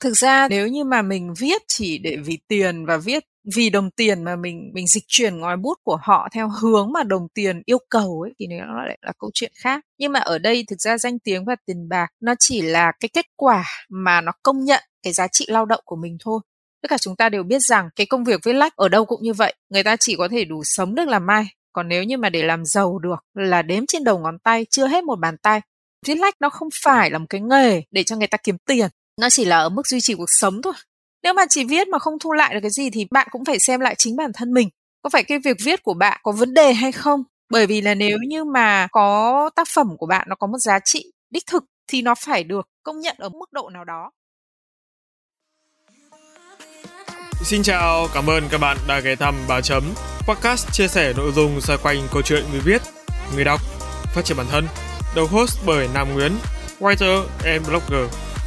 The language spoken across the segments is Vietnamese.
Thực ra nếu như mà mình viết chỉ để vì tiền và viết vì đồng tiền mà mình mình dịch chuyển ngòi bút của họ theo hướng mà đồng tiền yêu cầu ấy thì nó lại là câu chuyện khác. Nhưng mà ở đây thực ra danh tiếng và tiền bạc nó chỉ là cái kết quả mà nó công nhận cái giá trị lao động của mình thôi. Tất cả chúng ta đều biết rằng cái công việc viết lách ở đâu cũng như vậy, người ta chỉ có thể đủ sống được làm mai. Còn nếu như mà để làm giàu được là đếm trên đầu ngón tay, chưa hết một bàn tay. Viết lách nó không phải là một cái nghề để cho người ta kiếm tiền, nó chỉ là ở mức duy trì cuộc sống thôi. Nếu mà chỉ viết mà không thu lại được cái gì thì bạn cũng phải xem lại chính bản thân mình. Có phải cái việc viết của bạn có vấn đề hay không? Bởi vì là nếu như mà có tác phẩm của bạn nó có một giá trị đích thực thì nó phải được công nhận ở mức độ nào đó. Xin chào, cảm ơn các bạn đã ghé thăm Bà Chấm. Podcast chia sẻ nội dung xoay quanh câu chuyện người viết, người đọc, phát triển bản thân. Đầu host bởi Nam Nguyễn, writer and blogger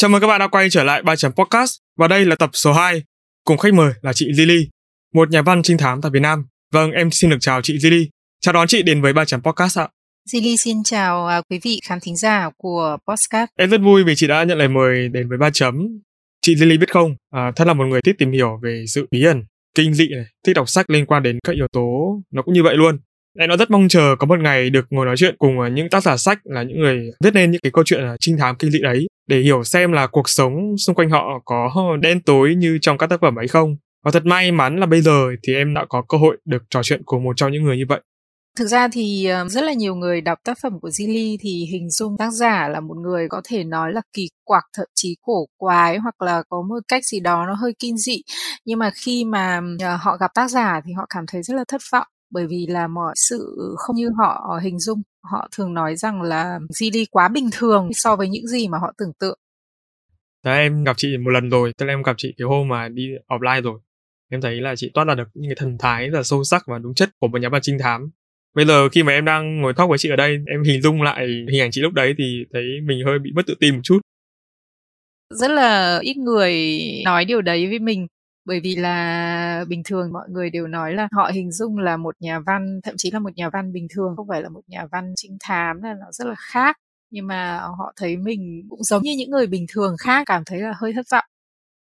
Chào mừng các bạn đã quay trở lại ba chấm podcast và đây là tập số 2 cùng khách mời là chị Lily, một nhà văn trinh thám tại Việt Nam. Vâng, em xin được chào chị Lily. Chào đón chị đến với ba chấm podcast ạ. Lily xin chào uh, quý vị khán thính giả của podcast. Em rất vui vì chị đã nhận lời mời đến với ba chấm. Chị Lily biết không, à, thật là một người thích tìm hiểu về sự bí ẩn, kinh dị này, thích đọc sách liên quan đến các yếu tố nó cũng như vậy luôn. Em đã rất mong chờ có một ngày được ngồi nói chuyện cùng những tác giả sách là những người viết nên những cái câu chuyện trinh thám kinh dị đấy để hiểu xem là cuộc sống xung quanh họ có đen tối như trong các tác phẩm ấy không. Và thật may mắn là bây giờ thì em đã có cơ hội được trò chuyện cùng một trong những người như vậy. Thực ra thì ờ, rất là nhiều người đọc tác phẩm của Zili thì hình dung tác giả là một người có thể nói là kỳ quặc, thậm chí cổ quái hoặc là có một cách gì đó nó hơi kinh dị nhưng mà khi mà ờ, họ gặp tác giả thì họ cảm thấy rất là thất vọng bởi vì là mọi sự không như họ hình dung họ thường nói rằng là GD quá bình thường so với những gì mà họ tưởng tượng Đấy, em gặp chị một lần rồi, tức là em gặp chị cái hôm mà đi offline rồi. Em thấy là chị toát ra được những cái thần thái rất là sâu sắc và đúng chất của một nhà văn trinh thám. Bây giờ khi mà em đang ngồi talk với chị ở đây, em hình dung lại hình ảnh chị lúc đấy thì thấy mình hơi bị mất tự tin một chút. Rất là ít người nói điều đấy với mình bởi vì là bình thường mọi người đều nói là họ hình dung là một nhà văn, thậm chí là một nhà văn bình thường, không phải là một nhà văn trinh thám là nó rất là khác. Nhưng mà họ thấy mình cũng giống như những người bình thường khác, cảm thấy là hơi thất vọng.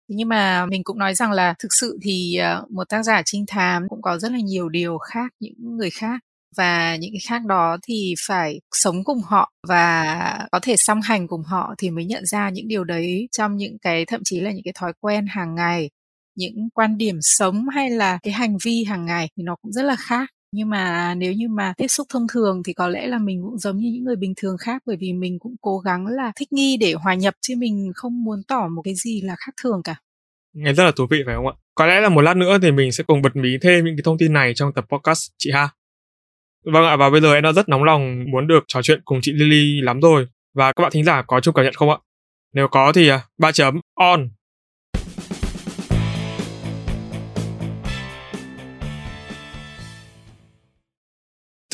Nhưng mà mình cũng nói rằng là thực sự thì ờ, một tác giả trinh thám cũng có rất là nhiều điều khác những người khác. Và những cái khác đó thì phải sống cùng họ và có thể song hành cùng họ thì mới nhận ra những điều đấy trong những cái, thậm chí là những cái thói quen hàng ngày những quan điểm sống hay là cái hành vi hàng ngày thì nó cũng rất là khác. Nhưng mà nếu như mà tiếp xúc thông thường thì có lẽ là mình cũng giống như những người bình thường khác, bởi vì mình cũng cố gắng là thích nghi để hòa nhập chứ mình không muốn tỏ một cái gì là khác thường cả. Nghe rất là thú vị phải không ạ? Có lẽ là một lát nữa thì mình sẽ cùng bật mí thêm những cái thông tin này trong tập podcast chị ha. Vâng ạ, và bây giờ em đã rất nóng lòng muốn được trò chuyện cùng chị Lily lắm rồi. Và các bạn thính giả có chung cảm nhận không ạ? Nếu có thì à, ba chấm, on.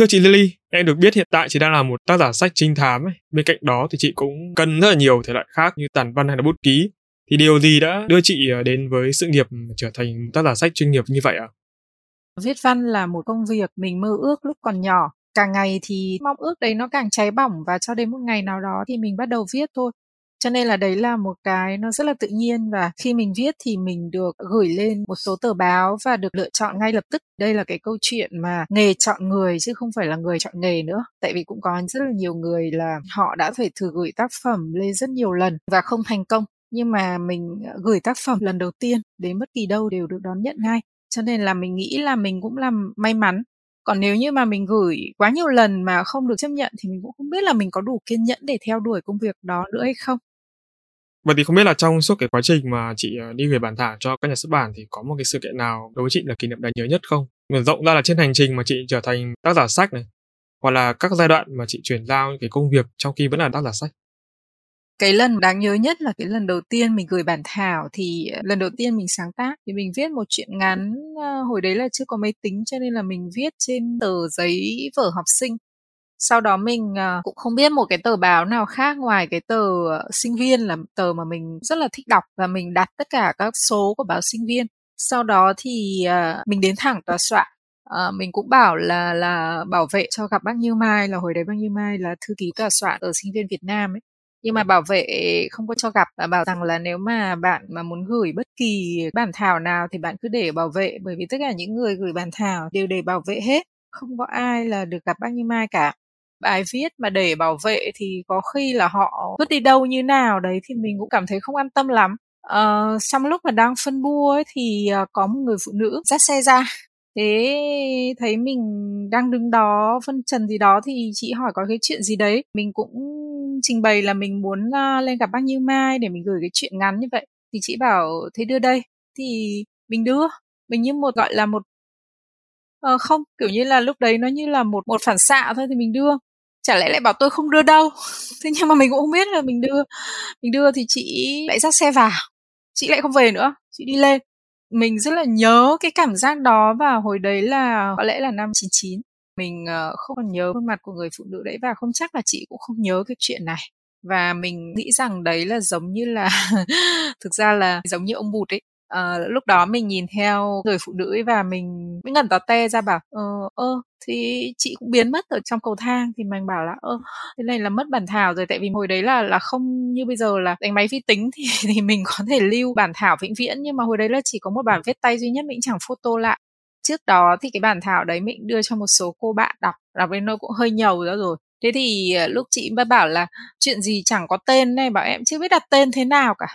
Thưa chị Lily, em được biết hiện tại chị đang là một tác giả sách trinh thám ấy. Bên cạnh đó thì chị cũng cần rất là nhiều thể loại khác như tản văn hay là bút ký. Thì điều gì đã đưa chị ờ, đến với sự nghiệp trở thành một tác giả sách chuyên nghiệp như vậy ạ? À? Viết văn là một công việc mình mơ ước lúc còn nhỏ. Càng ngày thì mong ước đấy nó càng cháy bỏng và cho đến một ngày nào đó thì mình bắt đầu viết thôi cho nên là đấy là một cái nó rất là tự nhiên và khi mình viết thì mình được gửi lên một số tờ báo và được lựa chọn ngay lập tức. Đây là cái câu chuyện mà nghề chọn người chứ không phải là người chọn nghề nữa. Tại vì cũng có rất là nhiều người là họ đã phải thử gửi tác phẩm lên rất nhiều lần và không thành công. Nhưng mà mình ờ, gửi tác phẩm lần đầu tiên đến bất kỳ đâu đều được đón nhận ngay. Cho nên là mình nghĩ là mình cũng làm may mắn. Còn nếu như mà mình gửi quá nhiều lần mà không được chấp nhận thì mình cũng không biết là mình có đủ kiên nhẫn để theo đuổi công việc đó nữa hay không. Vậy thì không biết là trong suốt cái quá trình mà chị ờ, đi gửi bản thảo cho các nhà xuất bản thì có một cái sự kiện nào đối với chị là kỷ niệm đáng nhớ nhất không? Mở rộng ra là trên hành trình mà chị trở thành tác giả sách này, hoặc là các giai đoạn mà chị chuyển giao cái công việc trong khi vẫn là tác giả sách cái lần đáng nhớ nhất là cái lần đầu tiên mình gửi bản thảo thì ờ, lần đầu tiên mình sáng tác thì mình viết một chuyện ngắn ờ, hồi đấy là chưa có máy tính cho nên là mình viết trên tờ giấy vở học sinh sau đó mình ờ, cũng không biết một cái tờ báo nào khác ngoài cái tờ ờ, sinh viên là tờ mà mình rất là thích đọc và mình đặt tất cả các số của báo sinh viên. Sau đó thì ờ, mình đến thẳng tòa soạn. À, mình cũng bảo là là bảo vệ cho gặp bác Như Mai là hồi đấy bác Như Mai là thư ký tòa soạn ở sinh viên Việt Nam ấy. Nhưng mà bảo vệ không có cho gặp và bảo rằng là nếu mà bạn mà muốn gửi bất kỳ bản thảo nào thì bạn cứ để bảo vệ bởi vì tất cả những người gửi bản thảo đều để bảo vệ hết. Không có ai là được gặp bác Như Mai cả bài viết mà để bảo vệ thì có khi là họ vứt đi đâu như nào đấy thì mình cũng cảm thấy không an tâm lắm. Uh, trong lúc mà đang phân bua ấy thì uh, có một người phụ nữ dắt xe ra. Thế thấy mình đang đứng đó phân trần gì đó thì chị hỏi có cái chuyện gì đấy. Mình cũng trình bày là mình muốn uh, lên gặp bác Như Mai để mình gửi cái chuyện ngắn như vậy. Thì chị bảo thế đưa đây. Thì mình đưa. Mình như một gọi là một Ờ, không, kiểu như là lúc đấy nó như là một một phản xạ thôi thì mình đưa chả lẽ lại bảo tôi không đưa đâu. Thế nhưng mà mình cũng không biết là mình đưa. Mình đưa thì chị lại dắt xe vào. Chị lại không về nữa. Chị đi lên. Mình rất là nhớ cái cảm giác đó và hồi đấy là có lẽ là năm 99 mình ờ, không còn nhớ khuôn mặt của người phụ nữ đấy và không chắc là chị cũng không nhớ cái chuyện này. Và mình nghĩ rằng đấy là giống như là thực ra là giống như ông bụt ấy uh, lúc đó mình nhìn theo người phụ nữ ấy và mình mới ngẩn tò te ra bảo ờ ơ thì chị cũng biến mất ở trong cầu thang. Thì mình bảo là ơ thế này là mất bản thảo rồi tại vì hồi đấy là là không như bây giờ là đánh máy vi tính thì thì mình có thể lưu bản thảo vĩnh viễn nhưng mà hồi đấy là chỉ có một bản viết tay duy nhất mình chẳng photo lại. Trước đó thì cái bản thảo đấy mình đưa cho một số cô bạn đọc đọc đến nơi cũng hơi nhầu đó rồi. Thế thì ờ, lúc chị mới bảo là chuyện gì chẳng có tên này bảo em chưa biết đặt tên thế nào cả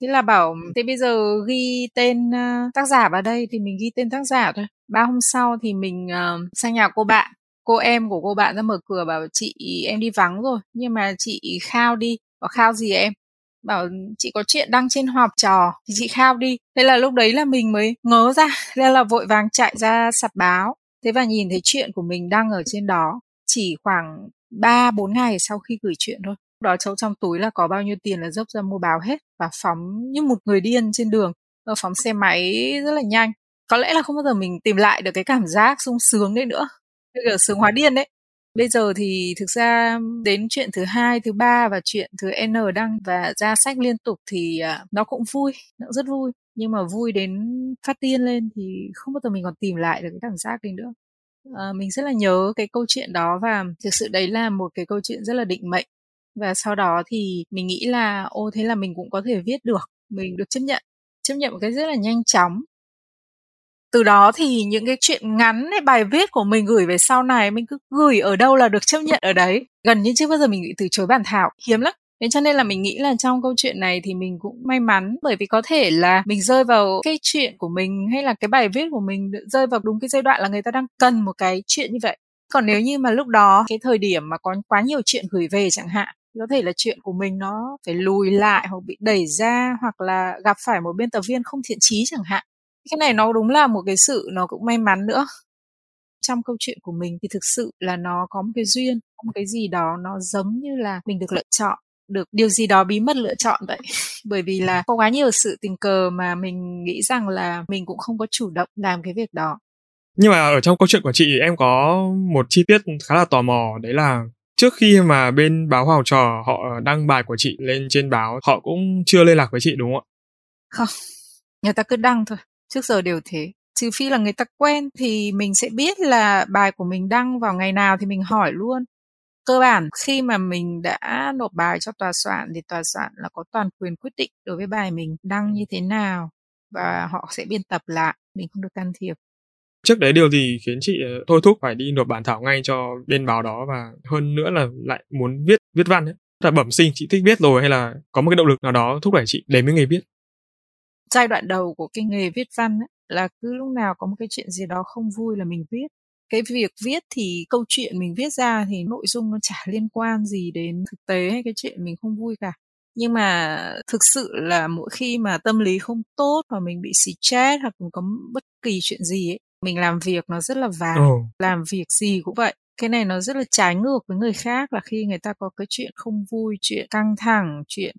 thế là bảo thế bây giờ ghi tên uh, tác giả vào đây thì mình ghi tên tác giả thôi. Ba hôm sau thì mình uh, sang nhà cô bạn. Cô em của cô bạn ra mở cửa bảo chị em đi vắng rồi nhưng mà chị khao đi. Bảo khao gì em? Bảo chị có chuyện đăng trên họp trò thì chị khao đi. Thế là lúc đấy là mình mới ngớ ra thế là vội vàng chạy ra sập báo. Thế và nhìn thấy chuyện của mình đăng ở trên đó chỉ khoảng ba bốn ngày sau khi gửi chuyện thôi đó cháu trong túi là có bao nhiêu tiền là dốc ra mua báo hết và phóng như một người điên trên đường và phóng xe máy rất là nhanh. Có lẽ là không bao giờ mình tìm lại được cái cảm giác sung sướng đấy nữa kiểu sướng hóa điên đấy. Bây giờ thì thực ra đến chuyện thứ hai thứ ba và chuyện thứ n đăng và ra sách liên tục thì à, nó cũng vui nó cũng rất vui. Nhưng mà vui đến phát điên lên thì không bao giờ mình còn tìm lại được cái cảm giác đấy nữa. À, mình rất là nhớ cái câu chuyện đó và thực sự đấy là một cái câu chuyện rất là định mệnh và sau đó thì mình nghĩ là, ô, thế là mình cũng có thể viết được, mình được chấp nhận chấp nhận một cái rất là nhanh chóng. Từ đó thì những cái chuyện ngắn hay bài viết của mình gửi về sau này, mình cứ gửi ở đâu là được chấp nhận ở đấy. Gần như chưa bao giờ mình bị từ chối bản thảo, hiếm lắm. Thế cho nên là mình nghĩ là trong câu chuyện này thì mình cũng may mắn, bởi vì có thể là mình rơi vào cái chuyện của mình hay là cái bài viết của mình rơi vào đúng cái giai đoạn là người ta đang cần một cái chuyện như vậy. Còn nếu như mà lúc đó, cái thời điểm mà có quá nhiều chuyện gửi về chẳng hạn có thể là chuyện của mình nó phải lùi lại hoặc bị đẩy ra hoặc là gặp phải một biên tập viên không thiện chí chẳng hạn. Cái này nó đúng là một cái sự nó cũng may mắn nữa. Trong câu chuyện của mình thì thực sự là nó có một cái duyên, có một cái gì đó nó giống như là mình được lựa chọn, được điều gì đó bí mật lựa chọn vậy. Bởi vì là có quá nhiều sự tình cờ mà mình nghĩ rằng là mình cũng không có chủ động làm cái việc đó. Nhưng mà ở trong câu chuyện của chị em có một chi tiết khá là tò mò, đấy là trước khi mà bên báo Hoàng Trò họ ờ, đăng bài của chị lên trên báo họ cũng chưa liên lạc với chị đúng không ạ? Không, người ta cứ đăng thôi, trước giờ đều thế. Trừ phi là người ta quen thì mình sẽ biết là bài của mình đăng vào ngày nào thì mình hỏi luôn. Cơ bản khi mà mình đã nộp bài cho tòa soạn thì tòa soạn là có toàn quyền quyết định đối với bài mình đăng như thế nào và họ sẽ biên tập lại, mình không được can thiệp trước đấy điều gì khiến chị ờ, thôi thúc phải đi nộp bản thảo ngay cho bên báo đó và hơn nữa là lại muốn viết viết văn ấy? Là bẩm sinh chị thích viết rồi hay là có một cái động lực nào đó thúc đẩy chị đến với nghề viết? Giai đoạn đầu của cái nghề viết văn ấy, là cứ lúc nào có một cái chuyện gì đó không vui là mình viết. Cái việc viết thì câu chuyện mình viết ra thì nội dung nó chả liên quan gì đến thực tế hay cái chuyện mình không vui cả. Nhưng mà thực sự là mỗi khi mà tâm lý không tốt và mình bị stress hoặc có bất kỳ chuyện gì ấy mình làm việc nó rất là vàng oh. làm việc gì cũng vậy cái này nó rất là trái ngược với người khác là khi người ta có cái chuyện không vui chuyện căng thẳng chuyện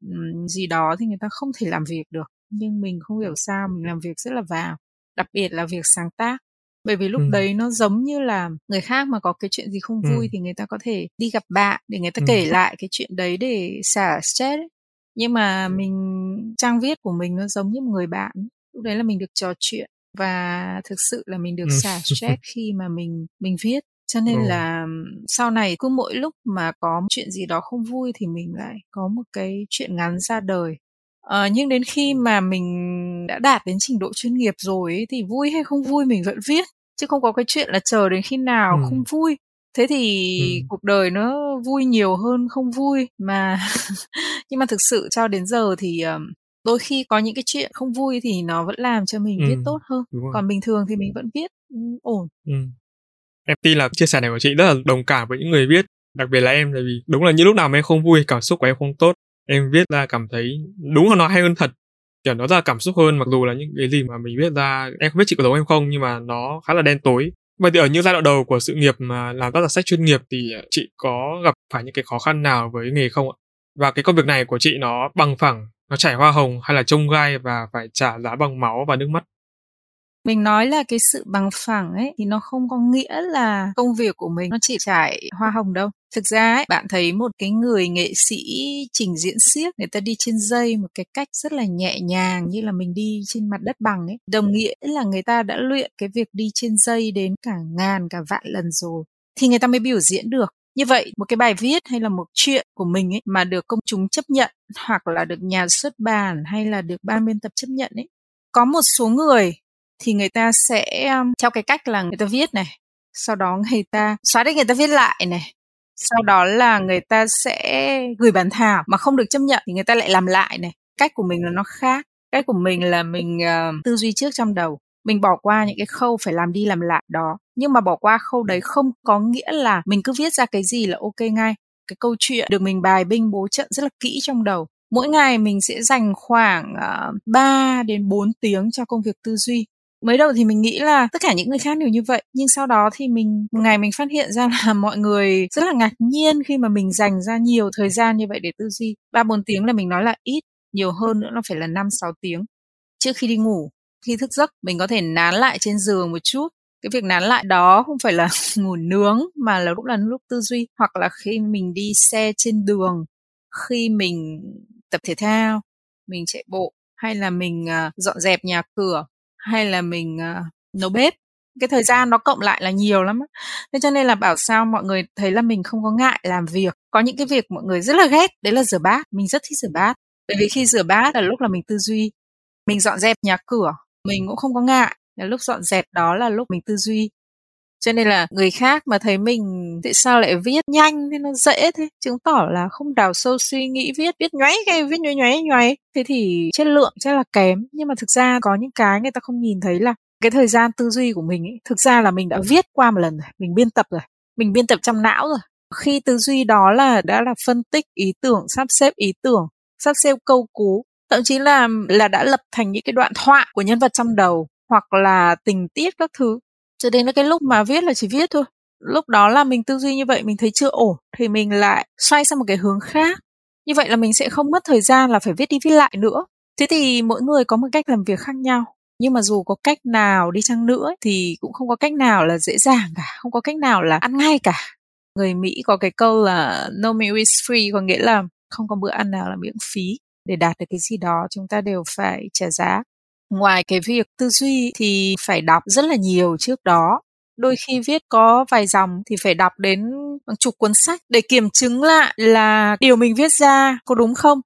gì đó thì người ta không thể làm việc được nhưng mình không hiểu sao mình làm việc rất là vào đặc biệt là việc sáng tác bởi vì lúc ừ. đấy nó giống như là người khác mà có cái chuyện gì không vui ừ. thì người ta có thể đi gặp bạn để người ta ừ. kể lại cái chuyện đấy để xả stress ấy. nhưng mà mình trang viết của mình nó giống như một người bạn lúc đấy là mình được trò chuyện và thực sự là mình được xả stress khi mà mình mình viết cho nên ừ. là sau này cứ mỗi lúc mà có chuyện gì đó không vui thì mình lại có một cái chuyện ngắn ra đời à, nhưng đến khi mà mình đã đạt đến trình độ chuyên nghiệp rồi ấy, thì vui hay không vui mình vẫn viết chứ không có cái chuyện là chờ đến khi nào ừ. không vui thế thì ừ. cuộc đời nó vui nhiều hơn không vui mà nhưng mà thực sự cho đến giờ thì um, đôi khi có những cái chuyện không vui thì nó vẫn làm cho mình ừ. viết tốt hơn còn bình thường thì mình vẫn viết ừ, ổn ừ. em tin là chia sẻ này của chị rất là đồng cảm với những người viết đặc biệt là em tại vì đúng là những lúc nào mà em không vui cảm xúc của em không tốt em viết ra cảm thấy đúng là nó hay hơn thật kiểu nó ra cảm xúc hơn mặc dù là những cái gì mà mình viết ra em không biết chị có giống em không nhưng mà nó khá là đen tối vậy thì ở những giai đoạn đầu của sự nghiệp mà làm tác giả sách chuyên nghiệp thì chị có gặp phải những cái khó khăn nào với nghề không ạ và cái công việc này của chị nó bằng phẳng nó chảy hoa hồng hay là trông gai và phải trả giá bằng máu và nước mắt? Mình nói là cái sự bằng phẳng ấy thì nó không có nghĩa là công việc của mình nó chỉ trải hoa hồng đâu. Thực ra ấy, bạn thấy một cái người nghệ sĩ trình diễn siếc người ta đi trên dây một cái cách rất là nhẹ nhàng như là mình đi trên mặt đất bằng ấy. Đồng nghĩa là người ta đã luyện cái việc đi trên dây đến cả ngàn cả vạn lần rồi thì người ta mới biểu diễn được như vậy một cái bài viết hay là một chuyện của mình ấy mà được công chúng chấp nhận hoặc là được nhà xuất bản hay là được ban biên tập chấp nhận ấy có một số người thì người ta sẽ um, theo cái cách là người ta viết này sau đó người ta xóa đi người ta viết lại này sau đó là người ta sẽ gửi bản thảo mà không được chấp nhận thì người ta lại làm lại này. Cách của mình là nó khác cách của mình là mình uh, tư duy trước trong đầu mình bỏ qua những cái khâu phải làm đi làm lại đó nhưng mà bỏ qua khâu đấy không có nghĩa là mình cứ viết ra cái gì là ok ngay. Cái câu chuyện được mình bài binh bố trận rất là kỹ trong đầu. Mỗi ngày mình sẽ dành khoảng ờ, uh, 3 đến 4 tiếng cho công việc tư duy. Mới đầu thì mình nghĩ là tất cả những người khác đều như vậy nhưng sau đó thì mình một ngày mình phát hiện ra là mọi người rất là ngạc nhiên khi mà mình dành ra nhiều thời gian như vậy để tư duy. Ba bốn tiếng là mình nói là ít nhiều hơn nữa nó phải là năm sáu tiếng. Trước khi đi ngủ khi thức giấc mình có thể nán lại trên giường một chút cái việc nán lại đó không phải là ngủ nướng mà là lúc là lúc tư duy. Hoặc là khi mình đi xe trên đường khi mình tập thể thao mình chạy bộ hay là mình uh, dọn dẹp nhà cửa hay là mình uh, nấu bếp cái thời gian nó cộng lại là nhiều lắm thế cho nên là bảo sao mọi người thấy là mình không có ngại làm việc. Có những cái việc mọi người rất là ghét đấy là rửa bát. Mình rất thích rửa bát. Bởi vì khi rửa bát là lúc là mình tư duy mình dọn dẹp nhà cửa mình cũng không có ngại lúc dọn dẹp đó là lúc mình tư duy. Cho nên là người khác mà thấy mình tại sao lại viết nhanh thế nó dễ thế? Chứng tỏ là không đào sâu suy nghĩ viết viết nhoáy cái viết nhoáy nhoáy nhoáy. Thế thì chất lượng chắc là kém. Nhưng mà thực ra có những cái người ta không nhìn thấy là cái thời gian tư duy của mình ấy, thực ra là mình đã viết qua một lần rồi mình biên tập rồi mình biên tập trong não rồi. Khi tư duy đó là đã là phân tích ý tưởng sắp xếp ý tưởng sắp xếp câu cú thậm chí là là đã lập thành những cái đoạn thoại của nhân vật trong đầu hoặc là tình tiết các thứ. Cho đến cái lúc mà viết là chỉ viết thôi. Lúc đó là mình tư duy như vậy, mình thấy chưa ổn, thì mình lại xoay sang một cái hướng khác. Như vậy là mình sẽ không mất thời gian là phải viết đi viết lại nữa. Thế thì mỗi người có một cách làm việc khác nhau. Nhưng mà dù có cách nào đi chăng nữa thì cũng không có cách nào là dễ dàng cả, không có cách nào là ăn ngay cả. Người mỹ có cái câu là, no meal is free có nghĩa là không có bữa ăn nào là miễn phí. Để đạt được cái gì đó, chúng ta đều phải trả giá ngoài cái việc tư duy thì phải đọc rất là nhiều trước đó. Đôi khi viết có vài dòng thì phải đọc đến chục cuốn sách để kiểm chứng lại là điều mình viết ra có đúng không.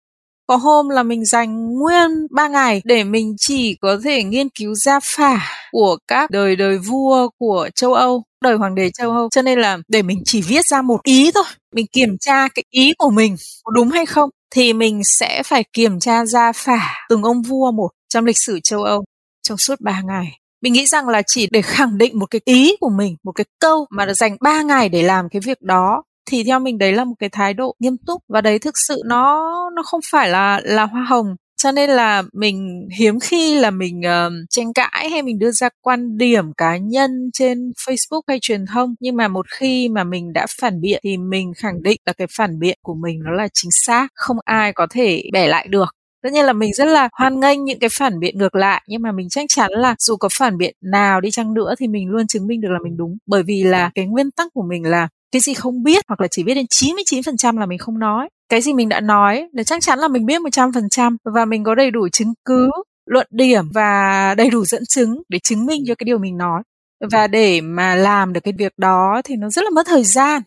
Có hôm là mình dành nguyên 3 ngày để mình chỉ có thể nghiên cứu gia phả của các đời đời vua của châu Âu, đời hoàng đế châu Âu. Cho nên là để mình chỉ viết ra một ý thôi, mình kiểm tra cái ý của mình có đúng hay không thì mình sẽ phải kiểm tra gia phả từng ông vua một trong lịch sử châu Âu trong suốt 3 ngày. Mình nghĩ rằng là chỉ để khẳng định một cái ý của mình, một cái câu mà dành 3 ngày để làm cái việc đó thì theo mình đấy là một cái thái độ nghiêm túc và đấy thực sự nó nó không phải là là hoa hồng. Cho nên là mình hiếm khi là mình uh, tranh cãi hay mình đưa ra quan điểm cá nhân trên Facebook hay truyền thông. Nhưng mà một khi mà mình đã phản biện thì mình khẳng định là cái phản biện của mình nó là chính xác. Không ai có thể bẻ lại được tất nhiên là mình rất là hoan nghênh những cái phản biện ngược lại, nhưng mà mình chắc chắn là dù có phản biện nào đi chăng nữa thì mình luôn chứng minh được là mình đúng. Bởi vì là cái nguyên tắc của mình là cái gì không biết hoặc là chỉ biết đến 99% là mình không nói. Cái gì mình đã nói là chắc chắn là mình biết 100% và mình có đầy đủ chứng cứ, luận điểm và đầy đủ dẫn chứng để chứng minh cho cái điều mình nói. Và để mà làm được cái việc đó thì nó rất là mất thời gian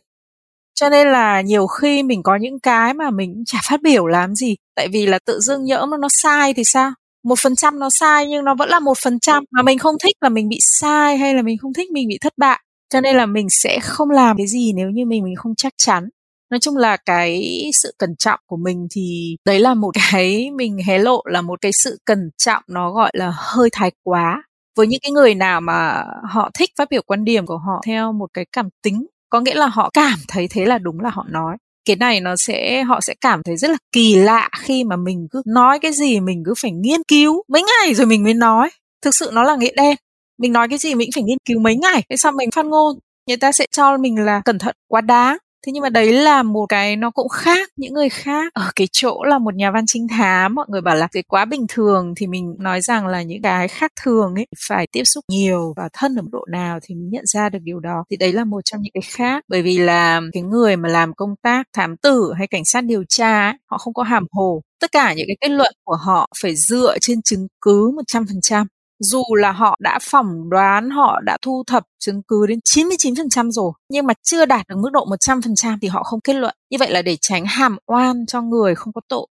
cho nên là nhiều khi mình có những cái mà mình chả phát biểu làm gì. Tại vì là tự dưng nhỡ mà nó sai thì sao? Một phần trăm nó sai nhưng nó vẫn là một phần trăm. Mà mình không thích là mình bị sai hay là mình không thích mình bị thất bại. Cho nên là mình sẽ không làm cái gì nếu như mình mình không chắc chắn. Nói chung là cái sự cẩn trọng của mình thì đấy là một cái mình hé lộ là một cái sự cẩn trọng nó gọi là hơi thái quá. Với những cái người nào mà họ thích phát biểu quan điểm của họ theo một cái cảm tính có nghĩa là họ cảm thấy thế là đúng là họ nói. Cái này nó sẽ, họ sẽ cảm thấy rất là kỳ lạ khi mà mình cứ nói cái gì mình cứ phải nghiên cứu mấy ngày rồi mình mới nói. Thực sự nó là nghĩa đen. Mình nói cái gì mình phải nghiên cứu mấy ngày. Thế sao mình phát ngôn, người ta sẽ cho mình là cẩn thận, quá đáng thế nhưng mà đấy là một cái nó cũng khác những người khác. Ở cái chỗ là một nhà văn trinh thám mọi người bảo là cái quá bình thường thì mình nói rằng là những cái khác thường ấy phải tiếp xúc nhiều và thân ở mức độ nào thì mình nhận ra được điều đó. Thì đấy là một trong những cái khác. Bởi vì là cái người mà làm công tác thám tử hay cảnh sát điều tra ấy, họ không có hàm hồ. Tất cả những cái kết luận của họ phải dựa trên chứng cứ 100% dù là họ đã phỏng đoán, họ đã thu thập chứng cứ đến 99% rồi, nhưng mà chưa đạt được mức độ 100% thì họ không kết luận. Như vậy là để tránh hàm oan cho người không có tội.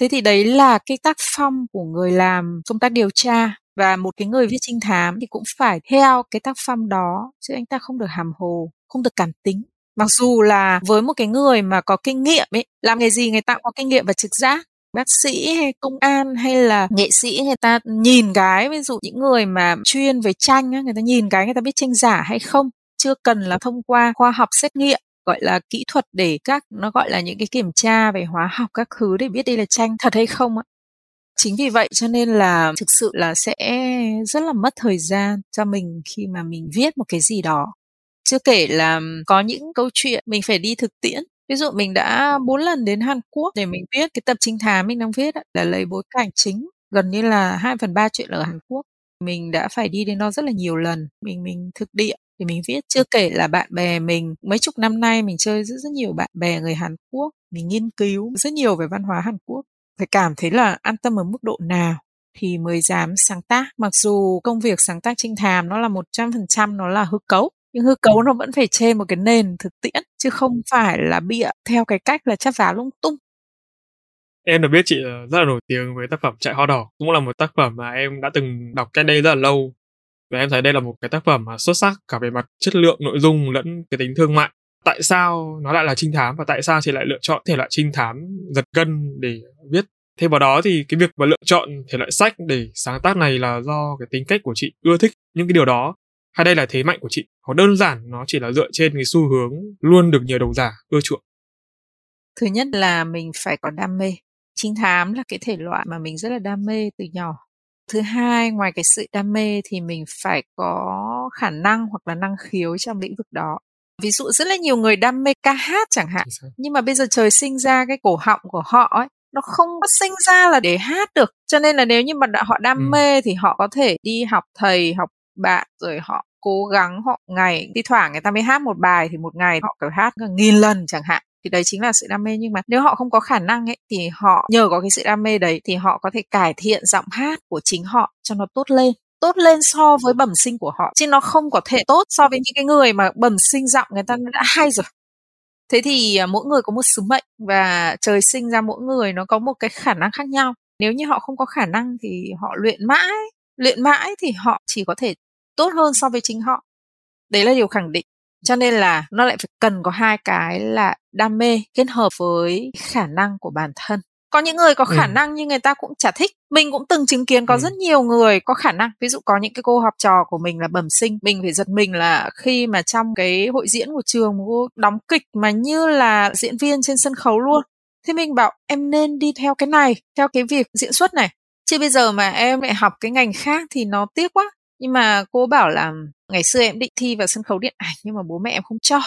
Thế thì đấy là cái tác phong của người làm công tác điều tra và một cái người viết trinh thám thì cũng phải theo cái tác phong đó chứ anh ta không được hàm hồ, không được cảm tính. Mặc dù là với một cái người mà có kinh nghiệm ấy, làm nghề gì người ta cũng có kinh nghiệm và trực giác bác sĩ hay công an hay là nghệ sĩ người ta nhìn cái, ví dụ những người mà chuyên về tranh người ta nhìn cái người ta biết tranh giả hay không? Chưa cần là thông qua khoa học xét nghiệm, gọi là kỹ thuật để các, nó gọi là những cái kiểm tra về hóa học các thứ để biết đây là tranh thật hay không ạ chính vì vậy cho nên là thực sự là sẽ rất là mất thời gian cho mình khi mà mình viết một cái gì đó. Chưa kể là có những câu chuyện mình phải đi thực tiễn ví dụ mình đã bốn lần đến Hàn Quốc để mình viết cái tập trinh thám mình đang viết là lấy bối cảnh chính gần như là 2 phần ba chuyện ở Hàn Quốc. Mình đã phải đi đến đó rất là nhiều lần mình mình thực địa thì mình viết chưa kể là bạn bè mình mấy chục năm nay mình chơi rất rất nhiều bạn bè người Hàn Quốc mình nghiên cứu rất nhiều về văn hóa Hàn Quốc. Phải cảm thấy là an tâm ở mức độ nào thì mới dám sáng tác. Mặc dù công việc sáng tác trinh thám nó là một trăm phần trăm nó là hư cấu nhưng hư cấu nó vẫn phải trên một cái nền thực tiễn, chứ không phải là bịa theo cái cách là chắp vá lung tung. Em được biết chị ờ, rất là nổi tiếng với tác phẩm Chạy Hoa Đỏ. Cũng là một tác phẩm mà em đã từng đọc cách đây rất là lâu. Và em thấy đây là một cái tác phẩm mà xuất sắc cả về mặt chất lượng, nội dung lẫn cái tính thương mại. Tại sao nó lại là trinh thám và tại sao chị lại lựa chọn thể loại trinh thám giật gân để viết? Thêm vào đó thì cái việc mà lựa chọn thể loại sách để sáng tác này là do cái tính cách của chị ưa thích. Những cái điều đó hay đây là thế mạnh của chị? Hoặc đơn giản nó chỉ là dựa trên cái xu hướng luôn được nhiều độc giả ưa chuộng. Thứ nhất là mình phải có đam mê. Trinh thám là cái thể loại mà mình rất là đam mê từ nhỏ. Thứ hai ngoài cái sự đam mê thì mình phải có khả năng hoặc là năng khiếu trong lĩnh vực đó. Ví dụ rất là nhiều người đam mê ca hát chẳng hạn nhưng mà bây giờ trời sinh ra cái cổ họng của họ ấy nó không có sinh ra là để hát được. Cho nên là nếu như mà họ đam ừ. mê thì họ có thể đi học thầy học bạn, rồi họ cố gắng họ ngày đi thoảng người ta mới hát một bài thì một ngày họ phải hát nghìn lần chẳng hạn. Thì đấy chính là sự đam mê, nhưng mà nếu họ không có khả năng ấy, thì họ nhờ có cái sự đam mê đấy thì họ có thể cải thiện giọng hát của chính họ cho nó tốt lên. Tốt lên so với bẩm sinh của họ, chứ nó không có thể tốt so với những cái người mà bẩm sinh giọng người ta đã hay rồi. Thế thì à, mỗi người có một sứ mệnh và trời sinh ra mỗi người nó có một cái khả năng khác nhau. Nếu như họ không có khả năng thì họ luyện mãi luyện mãi thì họ chỉ có thể tốt hơn so với chính họ. Đấy là điều khẳng định. Cho nên là nó lại phải cần có hai cái là đam mê kết hợp với khả năng của bản thân. Có những người có khả ừ. năng nhưng người ta cũng chả thích. Mình cũng từng chứng kiến có ừ. rất nhiều người có khả năng. Ví dụ có những cái cô học trò của mình là bẩm sinh. Mình phải giật mình là khi mà trong cái hội diễn của trường cô đóng kịch mà như là diễn viên trên sân khấu luôn. Thế mình bảo em nên đi theo cái này theo cái việc diễn xuất này. Chứ bây giờ mà em lại học cái ngành khác thì nó tiếc quá nhưng mà cô bảo là, ngày xưa em định thi vào sân khấu điện ảnh nhưng mà bố mẹ em không cho.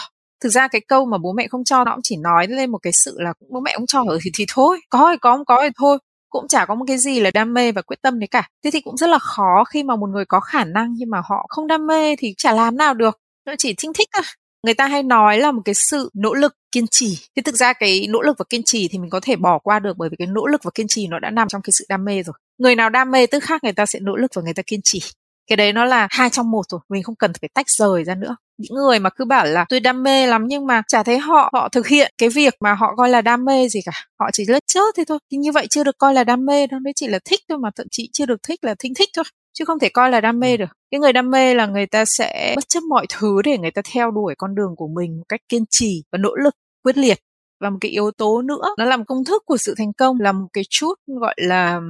Thực ra cái câu mà bố mẹ không cho nó cũng chỉ nói lên một cái sự là bố mẹ không cho ở thì thì thôi, có thì có, không có thì thôi. Cũng chả có một cái gì là đam mê và quyết tâm đấy cả. Thế thì cũng rất là khó khi mà một người có khả năng nhưng mà họ không đam mê thì chả làm nào được. Nó chỉ thinh thích thôi. Người ta hay nói là một cái sự nỗ lực kiên trì. Thế thực ra cái nỗ lực và kiên trì thì mình có thể bỏ qua được bởi vì cái nỗ lực và kiên trì nó đã nằm trong cái sự đam mê rồi. Người nào đam mê tức khác người ta sẽ nỗ lực và người ta kiên trì cái đấy nó là hai trong một rồi mình không cần phải tách rời ra nữa. Những người mà cứ bảo là tôi đam mê lắm nhưng mà chả thấy họ họ thực hiện cái việc mà họ coi là đam mê gì cả. Họ chỉ lết chớt thế thôi. Thì như vậy chưa được coi là đam mê đâu đấy chỉ là thích thôi mà thậm chí chưa được thích là thinh thích thôi chứ không thể coi là đam mê ừ. được. Cái người đam mê là người ta sẽ bất chấp mọi thứ để người ta theo đuổi con đường của mình một cách kiên trì và nỗ lực quyết liệt. Và một cái yếu tố nữa nó làm công thức của sự thành công là một cái chút gọi là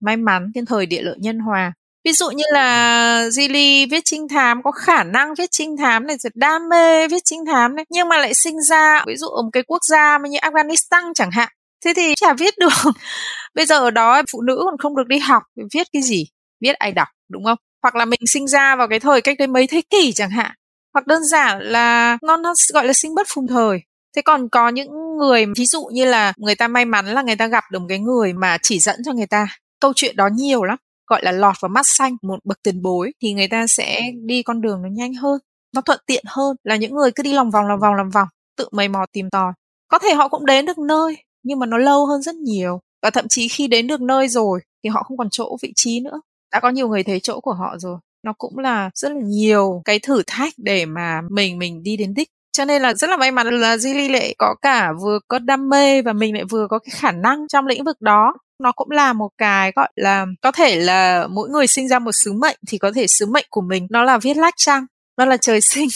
may mắn thiên thời địa lợi nhân hòa ví dụ như là Zili viết trinh thám có khả năng viết trinh thám này rất đam mê viết trinh thám này nhưng mà lại sinh ra ví dụ ở một cái quốc gia như Afghanistan chẳng hạn thế thì chả viết được. Bây giờ ở đó phụ nữ còn không được đi học viết cái gì? Viết ai đọc đúng không? Hoặc là mình sinh ra vào cái thời cách đây mấy thế kỷ chẳng hạn. Hoặc đơn giản là nó, nó gọi là sinh bất phùng thời. Thế còn có những người ví dụ như là người ta may mắn là người ta gặp được một cái người mà chỉ dẫn cho người ta. Câu chuyện đó nhiều lắm gọi là lọt vào mắt xanh một bậc tiền bối thì người ta sẽ đi con đường nó nhanh hơn nó thuận tiện hơn. Là những người cứ đi lòng vòng lòng vòng lòng vòng tự mày mò tìm tòi. Có thể họ cũng đến được nơi nhưng mà nó lâu hơn rất nhiều. Và thậm chí khi đến được nơi rồi thì họ không còn chỗ vị trí nữa. Đã có nhiều người thấy chỗ của họ rồi. Nó cũng là rất là nhiều cái thử thách để mà mình mình đi đến đích. Cho nên là rất là may mắn là Zili lại có cả vừa có đam mê và mình lại vừa có cái khả năng trong lĩnh vực đó nó cũng là một cái gọi là có thể là mỗi người sinh ra một sứ mệnh thì có thể sứ mệnh của mình nó là viết lách chăng? Nó là trời sinh.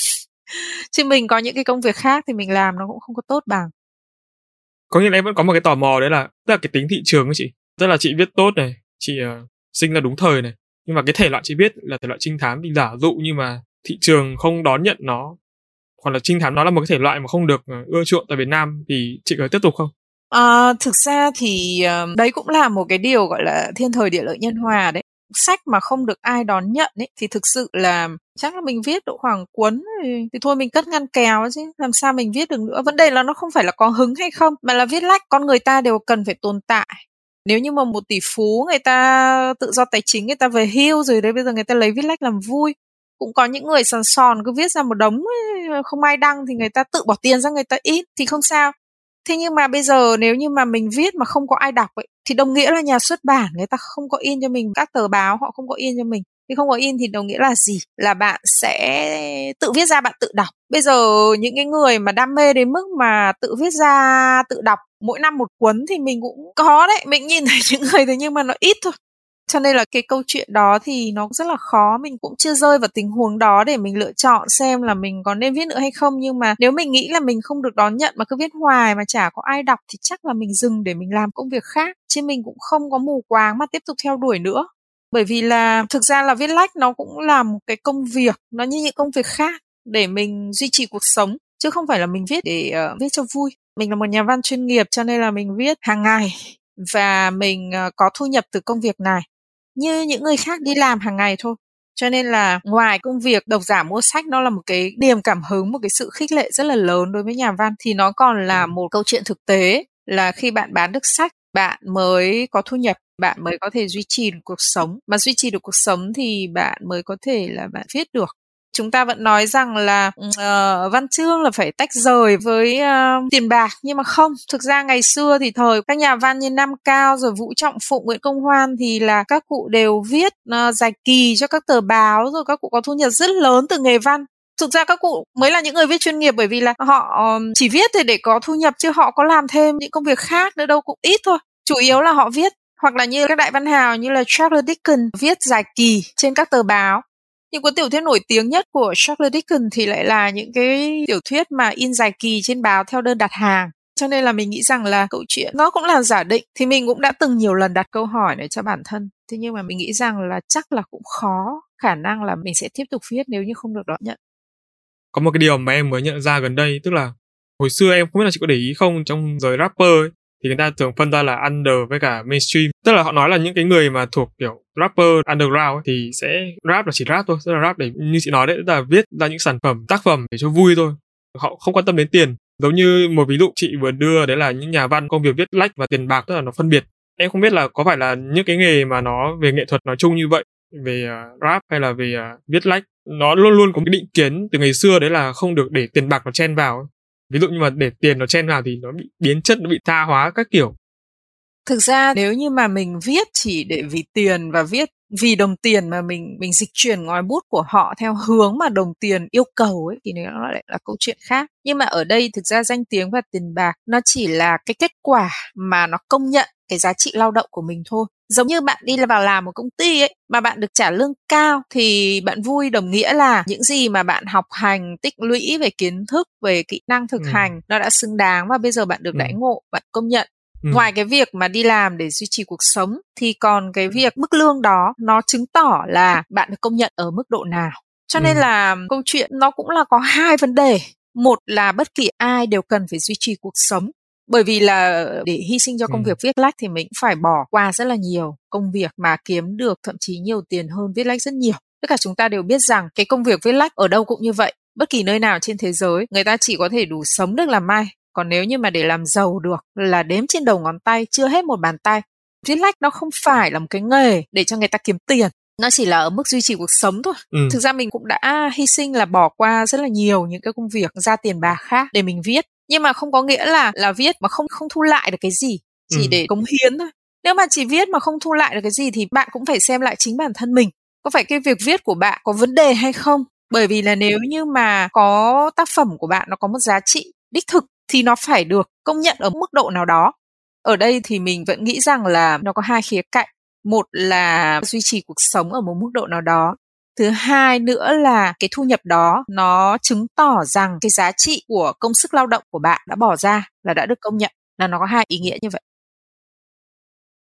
Chứ mình có những cái công việc khác thì mình làm nó cũng không có tốt bằng. Có nghĩa là em vẫn có một cái tò mò đấy là tức là cái tính thị trường của chị tức là chị viết tốt này chị uh, sinh ra đúng thời này nhưng mà cái thể loại chị viết là thể loại trinh thám thì giả dụ nhưng mà thị trường không đón nhận nó hoặc là trinh thám nó là một cái thể loại mà không được ờ, ưa chuộng tại Việt Nam thì chị có tiếp tục không? À, thực ra thì ờ, đấy cũng là một cái điều gọi là thiên thời địa lợi nhân hòa đấy. Sách mà không được ai đón nhận ấy thì thực sự là chắc là mình viết độ khoảng cuốn thì, thì thôi mình cất ngăn kéo chứ làm sao mình viết được nữa. Vấn đề là nó không phải là có hứng hay không mà là viết lách con người ta đều cần phải tồn tại. Nếu như mà một tỷ phú người ta tự do tài chính người ta về hưu rồi đấy bây giờ người ta lấy viết lách làm vui. Cũng có những người sòn sòn cứ viết ra một đống không ai đăng thì người ta tự bỏ tiền ra người ta ít thì không sao thế nhưng mà bây giờ nếu như mà mình viết mà không có ai đọc ấy, thì đồng nghĩa là nhà xuất bản người ta không có in cho mình, các tờ báo họ không có in cho mình. Thì không có in thì đồng nghĩa là gì? Là bạn sẽ tự viết ra bạn tự đọc. Bây giờ những cái người mà đam mê đến mức mà tự viết ra, tự đọc mỗi năm một cuốn thì mình cũng có đấy. Mình nhìn thấy những người thế nhưng mà nó ít thôi cho nên là cái câu chuyện đó thì nó rất là khó. Mình cũng chưa rơi vào tình huống đó để mình lựa chọn xem là mình có nên viết nữa hay không. Nhưng mà nếu mình nghĩ là mình không được đón nhận mà cứ viết hoài mà chả có ai đọc thì chắc là mình dừng để mình làm công việc khác. Chứ mình cũng không có mù quáng mà tiếp tục theo đuổi nữa. Bởi vì là thực ra là viết lách nó cũng là một cái công việc nó như những công việc khác để mình duy trì cuộc sống chứ không phải là mình viết để uh, viết cho vui. Mình là một nhà văn chuyên nghiệp cho nên là mình viết hàng ngày và mình uh, có thu nhập từ công việc này như những người khác đi làm hàng ngày thôi. Cho nên là ngoài công việc độc giả mua sách nó là một cái niềm cảm hứng một cái sự khích lệ rất là lớn đối với nhà văn. Thì nó còn là một câu chuyện thực tế là khi bạn bán được sách bạn mới có thu nhập bạn mới có thể duy trì được cuộc sống. Mà duy trì được cuộc sống thì bạn mới có thể là bạn viết được chúng ta vẫn nói rằng là uh, văn chương là phải tách rời với uh, tiền bạc nhưng mà không. Thực ra ngày xưa thì thời các nhà văn như nam cao rồi vũ trọng phụng nguyễn công hoan thì là các cụ đều viết ờ, uh, dài kỳ cho các tờ báo rồi các cụ có thu nhập rất lớn từ nghề văn. Thực ra các cụ mới là những người viết chuyên nghiệp bởi vì là họ chỉ viết thì để có thu nhập chứ họ có làm thêm những công việc khác nữa đâu cũng ít thôi. Chủ yếu là họ viết hoặc là như các đại văn hào như là Charles Dickens viết dài kỳ trên các tờ báo những cuốn tiểu thuyết nổi tiếng nhất của Charles Dickens thì lại là những cái tiểu thuyết mà in dài kỳ trên báo theo đơn đặt hàng. Cho nên là mình nghĩ rằng là câu chuyện nó cũng là giả định thì mình cũng đã từng nhiều lần đặt câu hỏi này cho bản thân. Thế nhưng mà mình nghĩ rằng là chắc là cũng khó khả năng là mình sẽ tiếp tục viết nếu như không được đón nhận. Có một cái điều mà em mới nhận ra gần đây tức là hồi xưa em không biết là chị có để ý không trong giới rapper ấy, thì người ta thường phân ra là under với cả mainstream. Tức là họ nói là những cái người mà thuộc kiểu rapper underground ấy, thì sẽ rap là chỉ rap thôi tức là rap để như chị nói đấy là viết ra những sản phẩm tác phẩm để cho vui thôi. Họ không quan tâm đến tiền. Giống như một ví dụ chị vừa đưa đấy là những nhà văn công việc viết lách và tiền bạc tức là nó phân biệt. Em không biết là có phải là những cái nghề mà nó về nghệ thuật nói chung như vậy về uh, rap hay là về uh, viết lách. Nó luôn luôn có cái định kiến từ ngày xưa đấy là không được để tiền bạc nó chen vào ví dụ như mà để tiền nó chen vào thì nó bị biến chất, nó bị tha hóa các kiểu. Thực ra nếu như mà mình viết chỉ để vì tiền và viết vì đồng tiền mà mình mình dịch chuyển ngòi bút của họ theo hướng mà đồng tiền yêu cầu ấy, thì nó lại là câu chuyện khác. Nhưng mà ở đây thực ra danh tiếng và tiền bạc nó chỉ là cái kết quả mà nó công nhận cái giá trị lao động của mình thôi giống như bạn đi vào làm một công ty ấy mà bạn được trả lương cao thì bạn vui đồng nghĩa là những gì mà bạn học hành tích lũy về kiến thức về kỹ năng thực ừ. hành nó đã xứng đáng và bây giờ bạn được ừ. đãi ngộ bạn công nhận Ừ. ngoài cái việc mà đi làm để duy trì cuộc sống thì còn cái việc mức lương đó nó chứng tỏ là bạn được công nhận ở mức độ nào cho nên ừ. là câu chuyện nó cũng là có hai vấn đề một là bất kỳ ai đều cần phải duy trì cuộc sống bởi vì là để hy sinh cho công ừ. việc viết lách thì mình phải bỏ qua rất là nhiều công việc mà kiếm được thậm chí nhiều tiền hơn viết lách rất nhiều. Tất cả chúng ta đều biết rằng cái công việc viết lách ở đâu cũng như vậy. Bất kỳ nơi nào trên thế giới người ta chỉ có thể đủ sống được làm mai. Còn nếu như mà để làm giàu được là đếm trên đầu ngón tay chưa hết một bàn tay. Viết lách nó không phải là một cái nghề để cho người ta kiếm tiền. Nó chỉ là ở mức duy trì cuộc sống thôi. Ừ. thực ra mình cũng đã hy sinh là bỏ qua rất là nhiều những cái công việc ra tiền bạc khác để mình viết nhưng mà không có nghĩa là là viết mà không không thu lại được cái gì chỉ ừ. để cống hiến thôi. Nếu mà chỉ viết mà không thu lại được cái gì thì bạn cũng phải xem lại chính bản thân mình. Có phải cái việc viết của bạn có vấn đề hay không? Bởi vì là nếu như mà có tác phẩm của bạn nó có một giá trị đích thực thì nó phải được công nhận ở mức độ nào đó. Ở đây thì mình vẫn nghĩ rằng là nó có hai khía cạnh. Một là duy trì cuộc sống ở một mức độ nào đó thứ hai nữa là cái thu nhập đó nó chứng tỏ rằng cái giá trị của công sức lao động của bạn đã bỏ ra là đã được công nhận, là nó có hai ý nghĩa như vậy.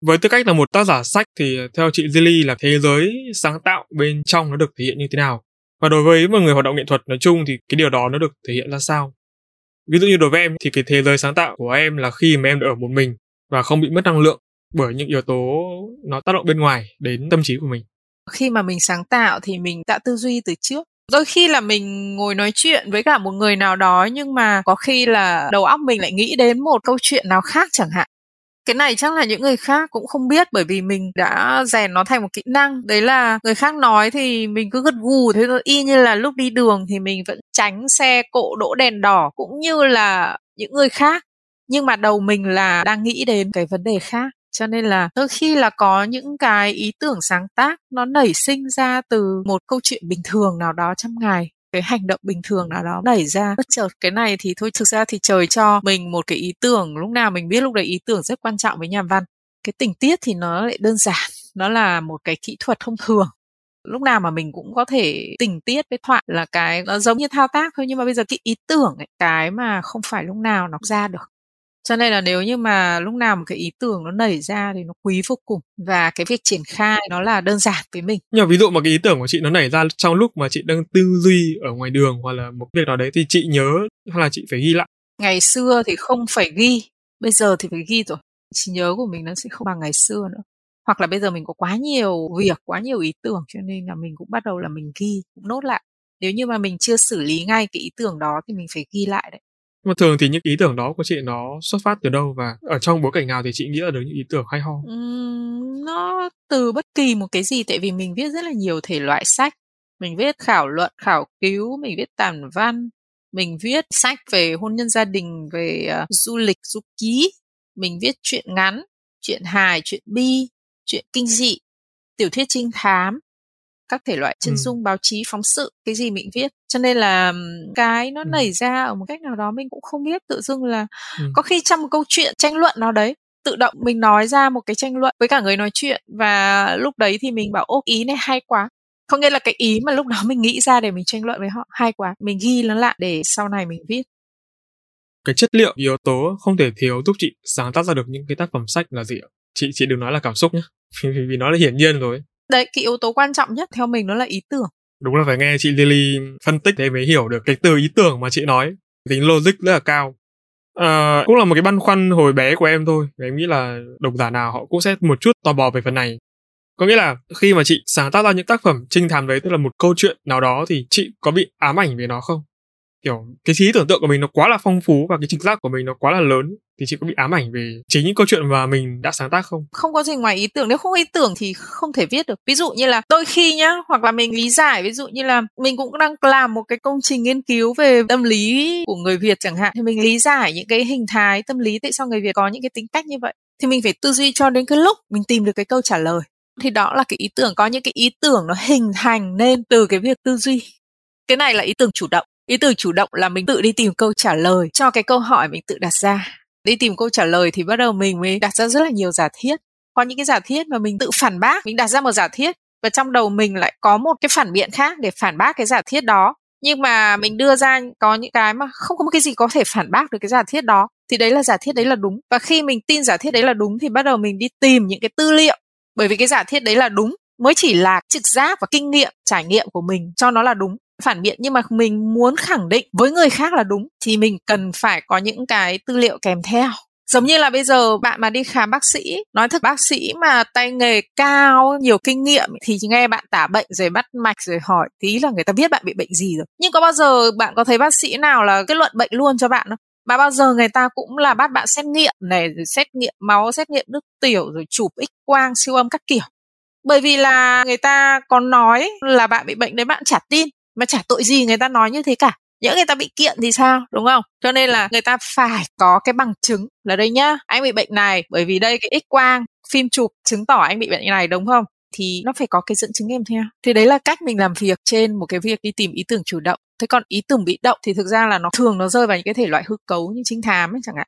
Với tư cách là một tác giả sách thì ờ, theo chị Zilly là thế giới sáng tạo bên trong nó được thể hiện như thế nào? Và đối với một người hoạt động nghệ thuật nói chung thì cái điều đó nó được thể hiện ra sao? Ví dụ như đối với em thì cái thế giới sáng tạo của em là khi mà em được ở một mình và không bị mất năng lượng bởi những yếu tố nó tác động bên ngoài đến tâm trí của mình khi mà mình sáng tạo thì mình đã tư duy từ trước. Đôi khi là mình ngồi nói chuyện với cả một người nào đó, nhưng mà có khi là đầu óc mình lại nghĩ đến một câu chuyện nào khác chẳng hạn. Cái này chắc là những người khác cũng không biết, bởi vì mình đã rèn nó thành một kỹ năng. Đấy là người khác nói thì mình cứ gật gù, thế thôi. Y như là lúc đi đường thì mình vẫn tránh xe cộ, đỗ đèn đỏ, cũng như là những người khác. Nhưng mà đầu mình là đang nghĩ đến cái vấn đề khác cho nên là đôi khi là có những cái ý tưởng sáng tác nó nảy sinh ra từ một câu chuyện bình thường nào đó trong ngày cái hành động bình thường nào đó nảy ra. Bất chợt cái này thì thôi thực ra thì trời cho mình một cái ý tưởng lúc nào mình biết lúc đấy ý tưởng rất quan trọng với nhà văn. Cái tình tiết thì nó lại đơn giản nó là một cái kỹ thuật thông thường. Lúc nào mà mình cũng có thể tình tiết với thoại là cái nó giống như thao tác thôi nhưng mà bây giờ cái ý tưởng ấy, cái mà không phải lúc nào nó ra được cho nên là nếu như mà lúc nào một cái ý tưởng nó nảy ra thì nó quý vô cùng. Và cái việc triển khai nó là đơn giản với mình. Nhưng mà ví dụ mà cái ý tưởng của chị nó nảy ra trong lúc mà chị đang tư duy ở ngoài đường hoặc là một việc nào đấy thì chị nhớ hay là chị phải ghi lại. Ngày xưa thì không phải ghi bây giờ thì phải ghi rồi. Trí nhớ của mình nó sẽ không bằng ngày xưa nữa. Hoặc là bây giờ mình có quá nhiều việc quá nhiều ý tưởng cho nên là mình cũng bắt đầu là mình ghi cũng nốt lại. Nếu như mà mình chưa xử lý ngay cái ý tưởng đó thì mình phải ghi lại đấy mà thường thì những ý tưởng đó của chị nó xuất phát từ đâu và ở trong bối cảnh nào thì chị nghĩ là được những ý tưởng hay ho? Uhm, nó từ bất kỳ một cái gì tại vì mình viết rất là nhiều thể loại sách. Mình viết khảo luận, khảo cứu, mình viết tản văn, mình viết sách về hôn nhân gia đình, về uh, du lịch, du ký, mình viết truyện ngắn, truyện hài, truyện bi, truyện kinh dị, tiểu thuyết trinh thám, các thể loại chân ừ. dung báo chí phóng sự cái gì mình viết. Cho nên là cái nó ừ. nảy ra ở một cách nào đó mình cũng không biết. Tự dưng là ừ. có khi trong một câu chuyện tranh luận nào đấy tự động mình nói ra một cái tranh luận với cả người nói chuyện và lúc đấy thì mình bảo ô ý này hay quá. Không nghĩa là cái ý mà lúc đó mình nghĩ ra để mình tranh luận với họ hay quá mình ghi nó lại để sau này mình viết. Cái chất liệu yếu tố không thể thiếu giúp chị sáng tác ra được những cái tác phẩm sách là gì ạ? Chị chị đừng nói là cảm xúc nhé vì, vì nó là hiển nhiên rồi đấy cái yếu tố quan trọng nhất theo mình nó là ý tưởng. Đúng là phải nghe chị Lily phân tích để mới hiểu được cái từ ý tưởng mà chị nói. Tính logic rất là cao. À, cũng là một cái băn khoăn hồi bé của em thôi. Em nghĩ là độc giả nào họ cũng sẽ một chút tò mò về phần này. Có nghĩa là khi mà chị sáng tác ra những tác phẩm trinh thám đấy tức là một câu chuyện nào đó thì chị có bị ám ảnh về nó không? Kiểu, cái trí tưởng tượng của mình nó quá là phong phú và cái trực giác của mình nó quá là lớn, thì chị có bị ám ảnh về chính những câu chuyện mà mình đã sáng tác không? Không có gì ngoài ý tưởng. Nếu không ý tưởng thì không thể viết được. Ví dụ như là đôi khi nhá, hoặc là mình lý giải, ví dụ như là mình cũng đang làm một cái công trình nghiên cứu về tâm lý của người việt chẳng hạn, thì mình lý giải những cái hình thái tâm lý tại sao người việt có những cái tính cách như vậy. Thì mình phải tư duy cho đến cái lúc mình tìm được cái câu trả lời. Thì đó là cái ý tưởng. Có những cái ý tưởng nó hình thành nên từ cái việc tư duy. Cái này là ý tưởng chủ động ý tưởng chủ động là mình tự đi tìm câu trả lời cho cái câu hỏi mình tự đặt ra. Đi tìm câu trả lời thì bắt đầu mình mới đặt ra rất là nhiều giả thiết. Có những cái giả thiết mà mình tự phản bác, mình đặt ra một giả thiết và trong đầu mình lại có một cái phản biện khác để phản bác cái giả thiết đó. Nhưng mà mình đưa ra có những cái mà không có một cái gì có thể phản bác được cái giả thiết đó, thì đấy là giả thiết đấy là đúng. Và khi mình tin giả thiết đấy là đúng thì bắt đầu mình đi tìm những cái tư liệu. Bởi vì cái giả thiết đấy là đúng mới chỉ là trực giác và kinh nghiệm, trải nghiệm của mình cho nó là đúng phản biện, nhưng mà mình muốn khẳng định với người khác là đúng, thì mình cần phải có những cái tư liệu kèm theo. Giống như là bây giờ bạn mà đi khám bác sĩ, nói thật, bác sĩ mà tay nghề cao, nhiều kinh nghiệm thì nghe bạn tả bệnh rồi bắt mạch rồi hỏi tí là người ta biết bạn bị bệnh gì rồi. Nhưng có bao giờ bạn có thấy bác sĩ nào là kết luận bệnh luôn cho bạn không? Mà bao giờ người ta cũng là bắt bạn xét nghiệm này, rồi xét nghiệm máu, xét nghiệm nước tiểu, rồi chụp x quang, siêu âm các kiểu. Bởi vì là người ta còn nói là bạn bị bệnh đấy bạn chả tin mà chả tội gì người ta nói như thế cả. Nhỡ người ta bị kiện thì sao, đúng không? Cho nên là người ta phải có cái bằng chứng. Là đây nhá, anh bị bệnh này, bởi vì đây cái x quang, phim chụp chứng tỏ anh bị bệnh này, đúng không? Thì nó phải có cái dẫn chứng kèm theo. Thì đấy là cách mình làm việc trên một cái việc đi tìm ý tưởng chủ động. Thế còn ý tưởng bị động thì thực ra là nó thường nó rơi vào những cái thể loại hư cấu như trinh thám ấy chẳng hạn.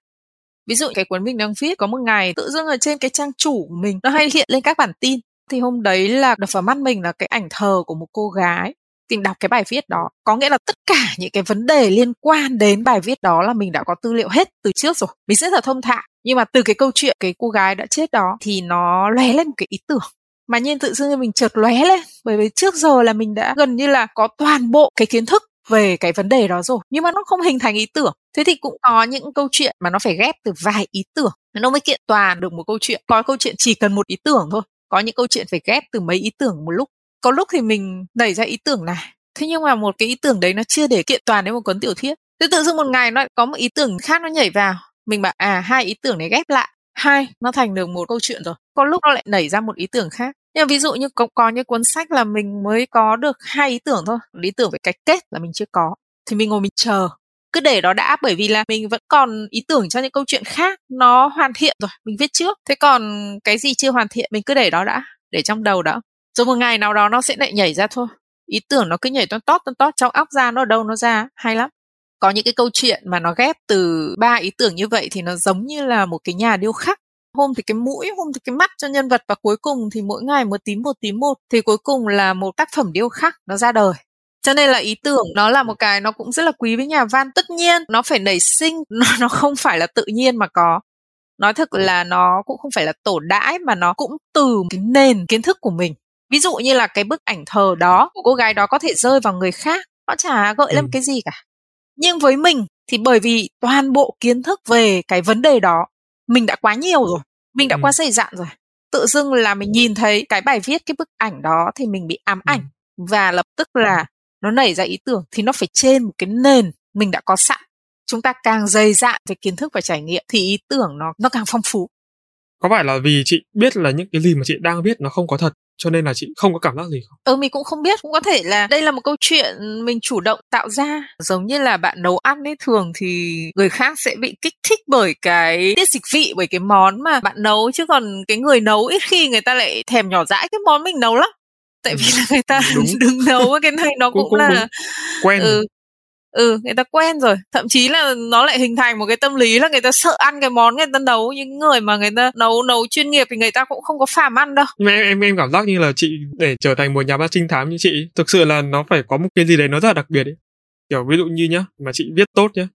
Ví dụ cái cuốn mình đang viết, có một ngày tự dưng ở trên cái trang chủ của mình nó hay hiện lên các bản tin. Thì hôm đấy là đập vào mắt mình là cái ảnh thờ của một cô gái tìm đọc cái bài viết đó. Có nghĩa là tất cả những cái vấn đề liên quan đến bài viết đó là mình đã có tư liệu hết từ trước rồi. Mình rất là thông thạo. Nhưng mà từ cái câu chuyện cái cô gái đã chết đó thì nó lóe lên một cái ý tưởng. Mà nhiên tự dưng mình chợt lóe lên. Bởi vì trước giờ là mình đã gần như là có toàn bộ cái kiến thức về cái vấn đề đó rồi. Nhưng mà nó không hình thành ý tưởng. Thế thì cũng có những câu chuyện mà nó phải ghép từ vài ý tưởng. Nó mới kiện toàn được một câu chuyện. Có câu chuyện chỉ cần một ý tưởng thôi. Có những câu chuyện phải ghép từ mấy ý tưởng một lúc có lúc thì mình nảy ra ý tưởng này. Thế nhưng mà một cái ý tưởng đấy nó chưa để kiện toàn đến một cuốn tiểu thuyết. Thế tự dưng một ngày nó có một ý tưởng khác nó nhảy vào. Mình bảo à hai ý tưởng này ghép lại. Hai nó thành được một câu chuyện rồi. Có lúc nó lại nảy ra một ý tưởng khác. Nhưng ví dụ như có, có những cuốn sách là mình mới có được hai ý tưởng thôi. Lý tưởng về cách kết là mình chưa có. Thì mình ngồi mình chờ. Cứ để đó đã bởi vì là mình vẫn còn ý tưởng cho những câu chuyện khác. Nó hoàn thiện rồi mình viết trước. Thế còn cái gì chưa hoàn thiện mình cứ để đó đã để trong đầu đó rồi một ngày nào đó nó sẽ lại nhảy ra thôi. Ý tưởng nó cứ nhảy toan tót toan tót trong óc ra nó ở đâu nó ra hay lắm. Có những cái câu chuyện mà nó ghép từ ba ý tưởng như vậy thì nó giống như là một cái nhà điêu khắc. Hôm thì cái mũi hôm thì cái mắt cho nhân vật và cuối cùng thì mỗi ngày một tím một tím một thì cuối cùng là một tác phẩm điêu khắc nó ra đời. Cho nên là ý tưởng nó là một cái nó cũng rất là quý với nhà văn. Tất nhiên nó phải nảy sinh nó, nó không phải là tự nhiên mà có. Nói thật là nó cũng không phải là tổ đãi mà nó cũng từ cái nền kiến thức của mình ví dụ như là cái bức ảnh thờ đó của cô gái đó có thể rơi vào người khác nó chả gợi ừ. lên cái gì cả nhưng với mình thì bởi vì toàn bộ kiến thức về cái vấn đề đó mình đã quá nhiều rồi mình đã ừ. quá dày dạn rồi tự dưng là mình nhìn thấy cái bài viết cái bức ảnh đó thì mình bị ám ừ. ảnh và lập tức là nó nảy ra ý tưởng thì nó phải trên một cái nền mình đã có sẵn chúng ta càng dày dạn về kiến thức và trải nghiệm thì ý tưởng nó nó càng phong phú có phải là vì chị biết là những cái gì mà chị đang biết nó không có thật cho nên là chị không có cảm giác gì không? Ừ mình cũng không biết, cũng có thể là đây là một câu chuyện mình chủ động tạo ra, giống như là bạn nấu ăn ấy thường thì người khác sẽ bị kích thích bởi cái tiết dịch vị bởi cái món mà bạn nấu chứ còn cái người nấu ít khi người ta lại thèm nhỏ dãi cái món mình nấu lắm tại vì là người ta đúng. đừng nấu cái này nó cũng, cũng, cũng là đúng. quen ừ, ừ người ta quen rồi. Thậm chí là nó lại hình thành một cái tâm lý là người ta sợ ăn cái món người ta nấu. Những người mà người ta nấu nấu chuyên nghiệp thì người ta cũng không có phàm ăn đâu. Nhưng mà em em em cảm giác như là chị để trở thành một nhà văn trinh thám như chị thực sự là nó phải có một cái gì đấy nó rất là đặc biệt ấy kiểu ví dụ như nhá mà chị viết tốt nhá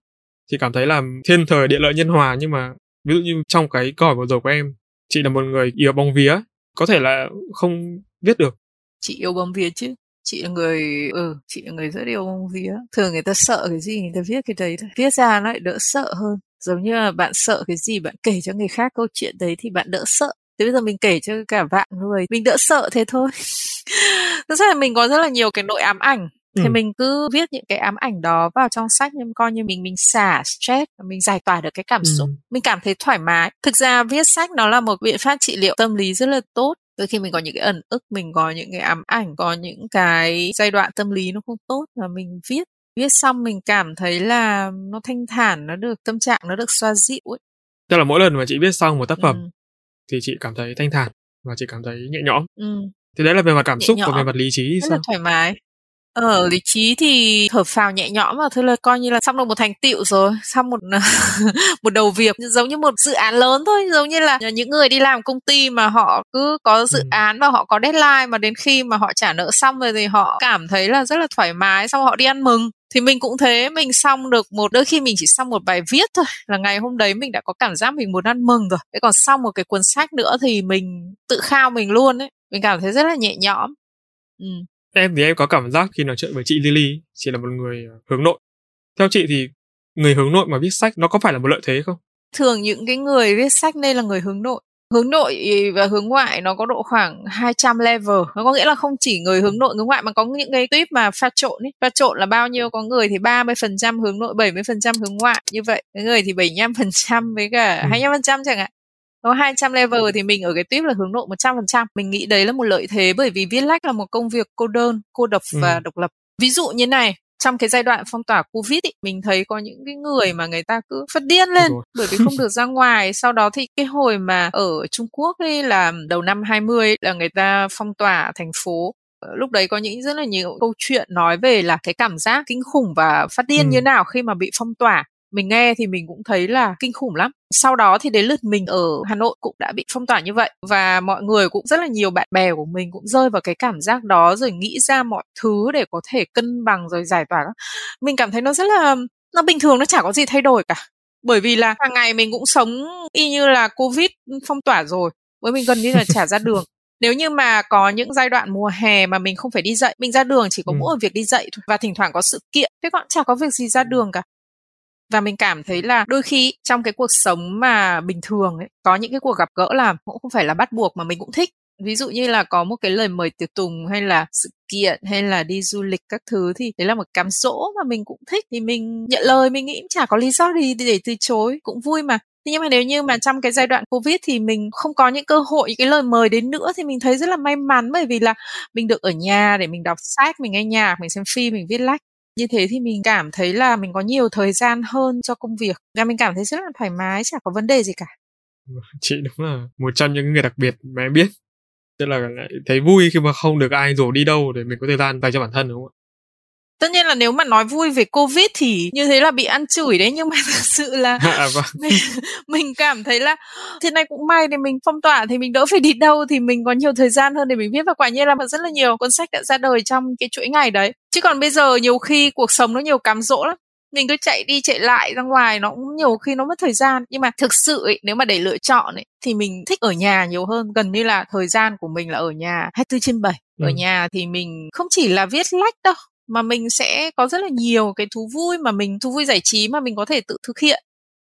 chị cảm thấy là thiên thời địa lợi nhân hòa nhưng mà ví dụ như trong cái câu hỏi vừa rồi của em chị là một người yêu bóng vía có thể là không viết được. Chị yêu bóng vía chứ chị là người ừ chị là người rất yêu bông vía. Thường người ta sợ cái gì người ta viết cái đấy thôi. Viết ra nó lại đỡ sợ hơn. Giống như là bạn sợ cái gì bạn kể cho người khác câu chuyện đấy thì bạn đỡ sợ. Thế bây giờ mình kể cho cả vạn người mình đỡ sợ thế thôi. Thực ra là mình có rất là nhiều cái nỗi ám ảnh. Thì ừ. mình cứ viết những cái ám ảnh đó vào trong sách nhưng coi như mình mình xả stress mình giải tỏa được cái cảm ừ. xúc mình cảm thấy thoải mái. Thực ra viết sách nó là một biện pháp trị liệu tâm lý rất là tốt đôi khi mình có những cái ẩn ức mình có những cái ám ảnh có những cái giai đoạn tâm lý nó không tốt và mình viết viết xong mình cảm thấy là nó thanh thản nó được tâm trạng nó được xoa dịu ấy tức là mỗi lần mà chị viết xong một tác phẩm ừ. thì chị cảm thấy thanh thản và chị cảm thấy nhẹ nhõm ừ. thì đấy là về mặt cảm nhẹ xúc nhõm. và về mặt lý trí rất sao? là thoải mái ở lý trí thì thở phào nhẹ nhõm và thôi là coi như là xong được một thành tựu rồi xong một một đầu việc giống như một dự án lớn thôi giống như là những người đi làm công ty mà họ cứ có dự ừ. án và họ có deadline mà đến khi mà họ trả nợ xong rồi thì họ cảm thấy là rất là thoải mái xong họ đi ăn mừng thì mình cũng thế mình xong được một đôi khi mình chỉ xong một bài viết thôi là ngày hôm đấy mình đã có cảm giác mình muốn ăn mừng rồi thế còn xong một cái cuốn sách nữa thì mình tự khao mình luôn ấy mình cảm thấy rất là nhẹ nhõm ừ. Em thì em có cảm giác khi nói chuyện với chị Lily chị là một người ờ, hướng nội. Theo chị thì người hướng nội mà viết sách nó có phải là một lợi thế không? Thường những cái người viết sách nên là người hướng nội. Hướng nội và hướng ngoại nó có độ khoảng 200 level. Nó có nghĩa là không chỉ người hướng nội hướng ngoại mà có những cái tuyếp mà pha trộn ấy. Pha trộn là bao nhiêu? Có người thì 30 phần trăm hướng nội 70 phần trăm hướng ngoại. Như vậy cái người thì 75 phần trăm với cả ừ. 25 phần trăm chẳng hạn có 200 level thì mình ở cái tuyếp là hướng nội 100%. Mình nghĩ đấy là một lợi thế bởi vì viết lách là một công việc cô đơn, cô độc ừ. và độc lập. Ví dụ như này, trong cái giai đoạn phong tỏa covid ý, mình thấy có những cái người mà người ta cứ phát điên lên bởi vì không được ra ngoài sau đó thì cái hồi mà ở Trung Quốc ấy là đầu năm 20 là người ta phong tỏa thành phố ờ, lúc đấy có những rất là nhiều câu chuyện nói về là cái cảm giác kinh khủng và phát điên ừ. như nào khi mà bị phong tỏa mình nghe thì mình cũng thấy là kinh khủng lắm. Sau đó thì đến lượt mình ở Hà Nội cũng đã bị phong tỏa như vậy và mọi người cũng rất là nhiều bạn bè của mình cũng rơi vào cái cảm giác đó rồi nghĩ ra mọi thứ để có thể cân bằng rồi giải tỏa mình cảm thấy nó rất là nó bình thường nó chả có gì thay đổi cả. Bởi vì là hàng ngày mình cũng sống y như là covid phong tỏa rồi với mình gần như là chả ra đường. Nếu như mà có những giai đoạn mùa hè mà mình không phải đi dậy mình ra đường chỉ có ừ. mỗi việc đi dậy thôi và thỉnh thoảng có sự kiện thế còn chả có việc gì ra đường cả và mình cảm thấy là đôi khi trong cái cuộc sống mà bình thường ấy có những cái cuộc gặp gỡ là cũng không phải là bắt buộc mà mình cũng thích. Ví dụ như là có một cái lời mời tiệc tùng hay là sự kiện hay là đi du lịch các thứ thì đấy là một cám dỗ mà mình cũng thích. Thì mình nhận lời mình nghĩ cũng chả có lý do gì để từ chối cũng vui mà. Thế nhưng mà nếu như mà trong cái giai đoạn Covid thì mình không có những cơ hội, những cái lời mời đến nữa thì mình thấy rất là may mắn bởi vì là mình được ở nhà để mình đọc sách, mình nghe nhạc, mình xem phim, mình viết lách như thế thì mình cảm thấy là mình có nhiều thời gian hơn cho công việc. Và mình cảm thấy rất là thoải mái chả có vấn đề gì cả. Chị đúng là một trong những người đặc biệt mà em biết. Tức là thấy vui khi mà không được ai rủ đi đâu để mình có thời gian dành cho bản thân đúng không ạ? Tất nhiên là nếu mà nói vui về covid thì như thế là bị ăn chửi đấy nhưng mà thực sự là à, vâng. mình, mình cảm thấy là thế này cũng may thì mình phong tỏa thì mình đỡ phải đi đâu thì mình có nhiều thời gian hơn để mình viết. Và quả nhiên là rất là nhiều cuốn sách đã ra đời trong cái chuỗi ngày đấy chứ còn bây giờ nhiều khi cuộc sống nó nhiều cám dỗ lắm. Mình cứ chạy đi chạy lại ra ngoài nó cũng nhiều khi nó mất thời gian. Nhưng mà thực sự ấy, nếu mà để lựa chọn ấy, thì mình thích ở nhà nhiều hơn. Gần như là thời gian của mình là ở nhà 24 trên 7 ừ. ở nhà thì mình không chỉ là viết lách đâu mà mình sẽ có rất là nhiều cái thú vui mà mình thú vui giải trí mà mình có thể tự thực hiện.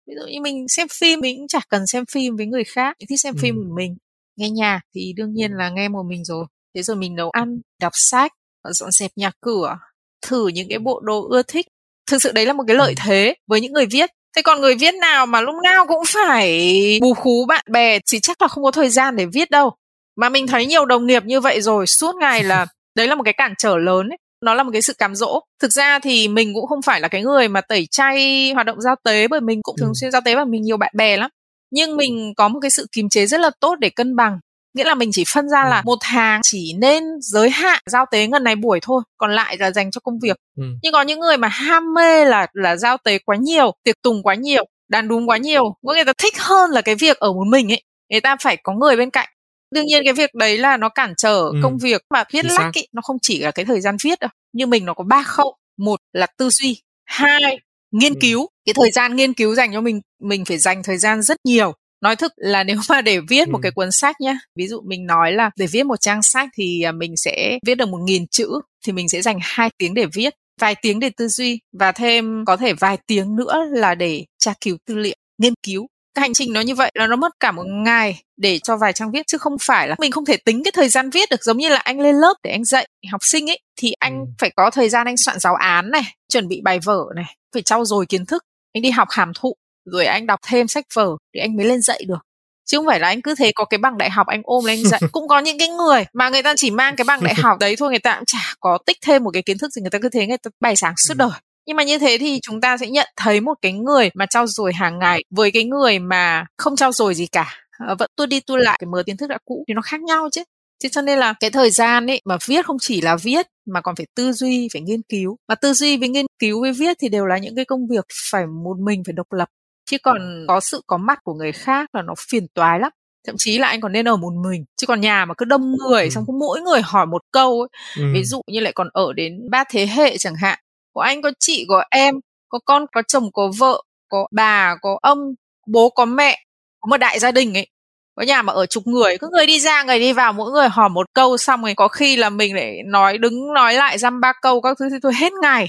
Ví dụ như mình xem phim mình cũng chả cần xem phim với người khác. Mình thích xem ừ. phim của mình nghe nhạc thì đương nhiên là nghe một mình rồi. Thế rồi mình nấu ăn đọc sách dọn dẹp nhà cửa thử những cái bộ đồ ưa thích. Thực sự đấy là một cái lợi thế với những người viết. Thế còn người viết nào mà lúc nào cũng phải bù khú bạn bè thì chắc là không có thời gian để viết đâu. Mà mình thấy nhiều đồng nghiệp như vậy rồi suốt ngày là đấy là một cái cản trở lớn ấy. Nó là một cái sự cám dỗ. Thực ra thì mình cũng không phải là cái người mà tẩy chay hoạt động giao tế bởi mình cũng thường xuyên giao tế và mình nhiều bạn bè lắm. Nhưng mình có một cái sự kiềm chế rất là tốt để cân bằng nghĩa là mình chỉ phân ra là ừ. một tháng chỉ nên giới hạn giao tế ngần này buổi thôi còn lại là dành cho công việc ừ. nhưng có những người mà ham mê là là giao tế quá nhiều tiệc tùng quá nhiều đàn đúng quá nhiều người ta thích hơn là cái việc ở một mình ấy người ta phải có người bên cạnh đương nhiên cái việc đấy là nó cản trở ừ. công việc mà viết lách ý, nó không chỉ là cái thời gian viết đâu như mình nó có ba khâu một là tư duy hai nghiên ừ. cứu cái thời gian nghiên cứu dành cho mình mình phải dành thời gian rất nhiều nói thực là nếu mà để viết ừ. một cái cuốn sách nhá ví dụ mình nói là để viết một trang sách thì à, mình sẽ viết được một nghìn chữ thì mình sẽ dành hai tiếng để viết vài tiếng để tư duy và thêm có thể vài tiếng nữa là để tra cứu tư liệu nghiên cứu cái hành trình nó như vậy là nó mất cả một ngày để cho vài trang viết chứ không phải là mình không thể tính cái thời gian viết được giống như là anh lên lớp để anh dạy học sinh ấy thì anh ừ. phải có thời gian anh soạn giáo án này chuẩn bị bài vở này phải trau dồi kiến thức anh đi học hàm thụ rồi anh đọc thêm sách vở để anh mới lên dạy được chứ không phải là anh cứ thế có cái bằng đại học anh ôm lên anh dạy cũng có những cái người mà người ta chỉ mang cái bằng đại học đấy thôi người ta cũng chả có tích thêm một cái kiến thức gì người ta cứ thế người ta bài sáng suốt ừ. đời nhưng mà như thế thì chúng ta sẽ nhận thấy một cái người mà trau dồi hàng ngày với cái người mà không trau dồi gì cả ờ, vẫn tua đi tua lại cái mớ kiến thức đã cũ thì nó khác nhau chứ Thế cho nên là cái thời gian ấy mà viết không chỉ là viết mà còn phải tư duy, phải nghiên cứu. Mà tư duy với nghiên cứu với viết thì đều là những cái công việc phải một mình phải độc lập. Chứ còn có sự có mặt của người khác là nó phiền toái lắm thậm chí là anh còn nên ở một mình chứ còn nhà mà cứ đông người ừ. xong cứ mỗi người hỏi một câu ấy. Ừ. ví dụ như lại còn ở đến ba thế hệ chẳng hạn có anh có chị có em có con có chồng có vợ có bà có ông bố có mẹ có một đại gia đình ấy có nhà mà ở chục người cứ người đi ra người đi vào mỗi người hỏi một câu xong rồi có khi là mình lại nói đứng nói lại dăm ba câu các thứ thì thôi hết ngày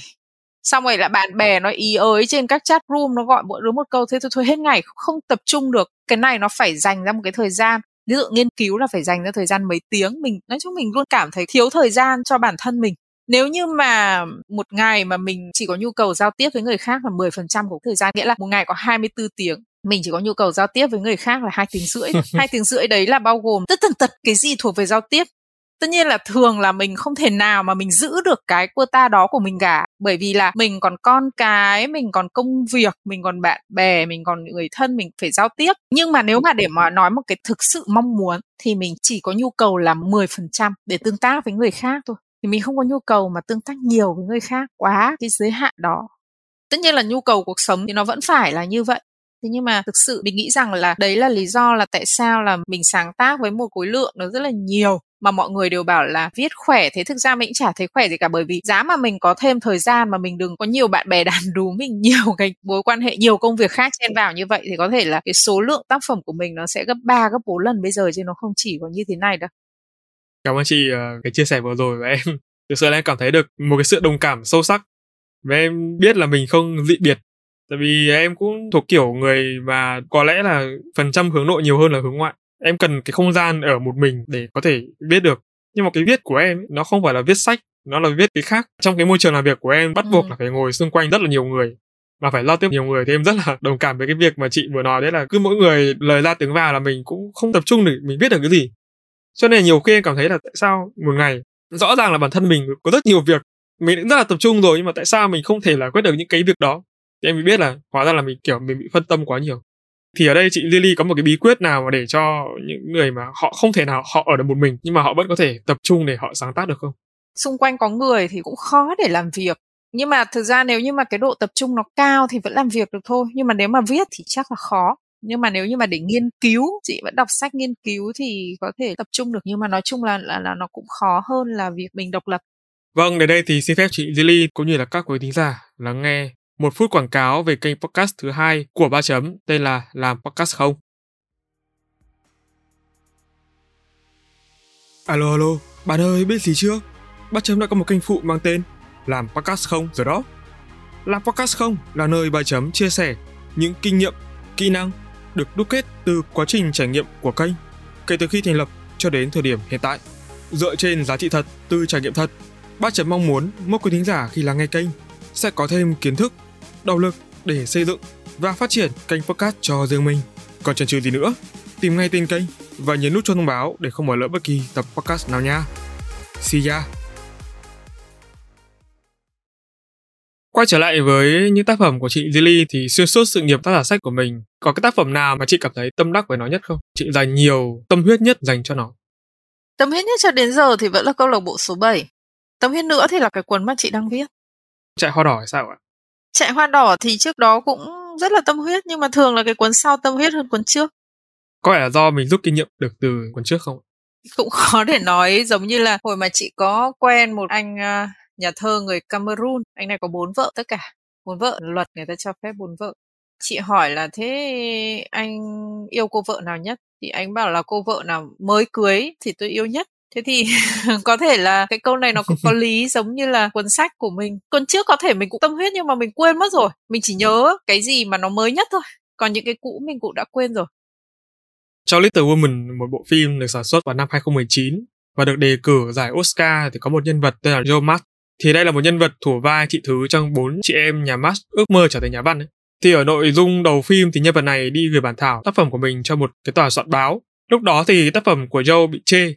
xong rồi là bạn bè nó ý ới trên các chat room nó gọi mỗi đứa một câu thế thôi thôi hết ngày không tập trung được. Cái này nó phải dành ra một cái thời gian. Ví dụ nghiên cứu là phải dành ra thời gian mấy tiếng. Mình nói chung mình luôn cảm thấy thiếu thời gian cho bản thân mình. Nếu như mà một ngày mà mình chỉ có nhu cầu giao tiếp với người khác là 10% của thời gian nghĩa là một ngày có 24 tiếng mình chỉ có nhu cầu giao tiếp với người khác là hai tiếng rưỡi. Hai tiếng rưỡi đấy là bao gồm tất tần tật cái gì thuộc về giao tiếp tất nhiên là thường là mình không thể nào mà mình giữ được cái quota đó của mình cả. Bởi vì là mình còn con cái, mình còn công việc, mình còn bạn bè, mình còn người thân, mình phải giao tiếp. Nhưng mà nếu mà để mà nói một cái thực sự mong muốn thì mình chỉ có nhu cầu là 10% để tương tác với người khác thôi. Thì mình không có nhu cầu mà tương tác nhiều với người khác quá cái giới hạn đó. Tất nhiên là nhu cầu cuộc sống thì nó vẫn phải là như vậy. Thế nhưng mà thực sự mình nghĩ rằng là đấy là lý do là tại sao là mình sáng tác với một khối lượng nó rất là nhiều mà mọi người đều bảo là viết khỏe thế thực ra mình cũng chả thấy khỏe gì cả bởi vì giá mà mình có thêm thời gian mà mình đừng có nhiều bạn bè đàn đú mình nhiều cái mối quan hệ nhiều công việc khác chen vào như vậy thì có thể là cái số lượng tác phẩm của mình nó sẽ gấp 3 gấp 4 lần bây giờ chứ nó không chỉ có như thế này đâu. Cảm ơn chị uh, cái chia sẻ vừa rồi của em thực sự là em cảm thấy được một cái sự đồng cảm sâu sắc và em biết là mình không dị biệt. Tại vì em cũng thuộc kiểu người mà có lẽ là phần trăm hướng nội nhiều hơn là hướng ngoại em cần cái không gian ở một mình để có thể viết được. Nhưng mà cái viết của em nó không phải là viết sách nó là viết cái khác. Trong cái môi trường làm việc của em bắt buộc ừ. là phải ngồi xung quanh rất là nhiều người mà phải giao tiếp nhiều người thì em rất là đồng cảm với cái việc mà chị vừa nói đấy là cứ mỗi người lời ra tiếng vào là mình cũng không tập trung để mình viết được cái gì. Cho nên nhiều khi em cảm thấy là tại sao một ngày rõ ràng là bản thân mình có rất nhiều việc mình cũng rất là tập trung rồi nhưng mà tại sao mình không thể là quyết được những cái việc đó? Thì em mới biết là hóa ra là mình kiểu mình bị phân tâm quá nhiều thì ở đây chị Lily có một cái bí quyết nào mà để cho những người mà họ không thể nào họ ở được một mình nhưng mà họ vẫn có thể tập trung để họ sáng tác được không? Xung quanh có người thì cũng khó để làm việc. Nhưng mà thực ra nếu như mà cái độ tập trung nó cao thì vẫn làm việc được thôi. Nhưng mà nếu mà viết thì chắc là khó. Nhưng mà nếu như mà để nghiên cứu, chị vẫn đọc sách nghiên cứu thì có thể tập trung được. Nhưng mà nói chung là là, là nó cũng khó hơn là việc mình độc lập. Vâng, đến đây thì xin phép chị Lily cũng như là các quý thính giả lắng nghe một phút quảng cáo về kênh podcast thứ hai của ba chấm tên là Làm Podcast Không. Alo alo, bạn ơi biết gì chưa? Ba chấm đã có một kênh phụ mang tên Làm Podcast Không rồi đó. Làm Podcast Không là nơi ba chấm chia sẻ những kinh nghiệm, kỹ năng được đúc kết từ quá trình trải nghiệm của kênh kể từ khi thành lập cho đến thời điểm hiện tại. Dựa trên giá trị thật từ trải nghiệm thật, ba chấm mong muốn mỗi quý thính giả khi lắng nghe kênh sẽ có thêm kiến thức động lực để xây dựng và phát triển kênh podcast cho riêng mình. Còn chần chừ gì nữa? Tìm ngay tên kênh và nhấn nút cho thông báo để không bỏ lỡ bất kỳ tập podcast nào nha. See ya! Quay trở lại với những tác phẩm của chị Lily thì xuyên suốt sự nghiệp tác giả sách của mình, có cái tác phẩm nào mà chị cảm thấy tâm đắc với nó nhất không? Chị dành nhiều tâm huyết nhất dành cho nó. Tâm huyết nhất cho đến giờ thì vẫn là câu lạc bộ số 7. Tâm huyết nữa thì là cái cuốn mà chị đang viết. Chạy hoa đỏ hay sao ạ? Chạy hoa đỏ thì trước đó cũng rất là tâm huyết nhưng mà thường là cái cuốn sau tâm huyết hơn cuốn trước. Có phải là do mình rút kinh nghiệm được từ cuốn trước không? Cũng khó để nói giống như là hồi mà chị có quen một anh uh, nhà thơ người Cameroon, anh này có bốn vợ tất cả, bốn vợ luật người ta cho phép bốn vợ. Chị hỏi là thế anh yêu cô vợ nào nhất? Thì anh bảo là cô vợ nào mới cưới thì tôi yêu nhất thế thì có thể là cái câu này nó cũng có lý giống như là cuốn sách của mình cuốn trước có thể mình cũng tâm huyết nhưng mà mình quên mất rồi mình chỉ nhớ cái gì mà nó mới nhất thôi còn những cái cũ mình cũng đã quên rồi cho Little Woman, một bộ phim được sản xuất vào năm 2019 và được đề cử giải Oscar thì có một nhân vật tên là Joe Max. Thì đây là một nhân vật thủ vai thị thứ trong bốn chị em nhà Max ước mơ trở thành nhà văn ấy. Thì ở nội dung đầu phim thì nhân vật này đi gửi bản thảo tác phẩm của mình cho một cái tòa soạn báo. Lúc đó thì tác phẩm của Joe bị chê.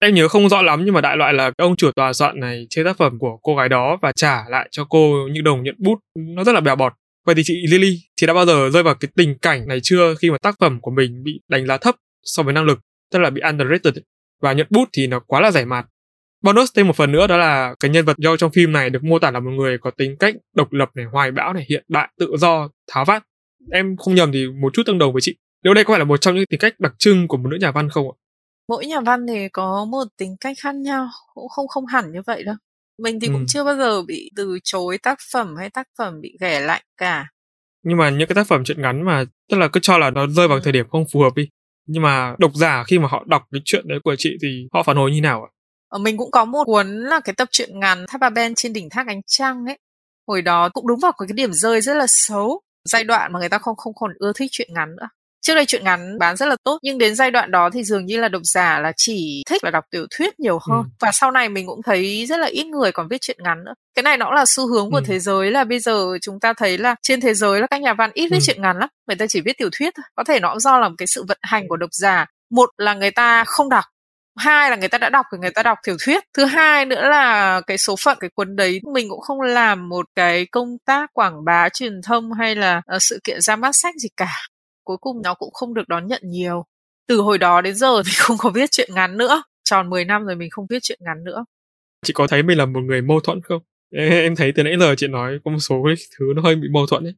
Em nhớ không rõ lắm nhưng mà đại loại là ông chủ tòa soạn này chế tác phẩm của cô gái đó và trả lại cho cô những đồng nhận bút nó rất là bèo bọt. Vậy thì chị Lily thì đã bao giờ rơi vào cái tình cảnh này chưa khi mà tác phẩm của mình bị đánh giá thấp so với năng lực, tức là bị underrated và nhận bút thì nó quá là giải mạt. Bonus thêm một phần nữa đó là cái nhân vật do trong phim này được mô tả là một người có tính cách độc lập này, hoài bão này, hiện đại, tự do, tháo vát. Em không nhầm thì một chút tương đồng với chị. Nếu đây có phải là một trong những tính cách đặc trưng của một nữ nhà văn không ạ? Mỗi nhà văn thì có một tính cách khác nhau, cũng không không hẳn như vậy đâu. Mình thì cũng chưa bao giờ bị từ chối tác phẩm hay tác phẩm bị ghẻ lạnh cả. Nhưng mà những cái tác phẩm truyện ngắn mà tức là cứ cho là nó rơi vào ừ. thời điểm không phù hợp đi. Nhưng mà độc giả khi mà họ đọc cái chuyện đấy của chị thì họ phản hồi như nào ạ? Ờ, mình cũng có một cuốn là cái tập truyện ngắn Tháp Bà Ben trên đỉnh thác ánh trăng ấy. Hồi đó cũng đúng vào cái điểm rơi rất là xấu. Giai đoạn mà người ta không không còn ưa thích truyện ngắn nữa trước đây chuyện ngắn bán rất là tốt nhưng đến giai đoạn đó thì dường như là độc giả là chỉ thích là đọc tiểu thuyết nhiều hơn. Ừ. và sau này mình cũng thấy rất là ít người còn viết chuyện ngắn nữa. Cái này nó là xu hướng của ừ. thế giới là bây giờ chúng ta thấy là trên thế giới là các nhà văn ít viết ừ. chuyện ngắn lắm. Người ta chỉ viết tiểu thuyết thôi. Có thể nó cũng do là một cái sự vận hành của độc giả. Một là người ta không đọc hai là người ta đã đọc thì người ta đọc tiểu thuyết. Thứ hai nữa là cái số phận cái cuốn đấy mình cũng không làm một cái công tác quảng bá truyền thông hay là uh, sự kiện ra mắt sách gì cả cuối cùng nó cũng không được đón nhận nhiều. Từ hồi đó đến giờ thì không có viết chuyện ngắn nữa. Tròn 10 năm rồi mình không viết chuyện ngắn nữa. Chị có thấy mình là một người mâu thuẫn không? Em thấy từ nãy giờ chị nói có một số cái thứ nó hơi bị mâu thuẫn ấy.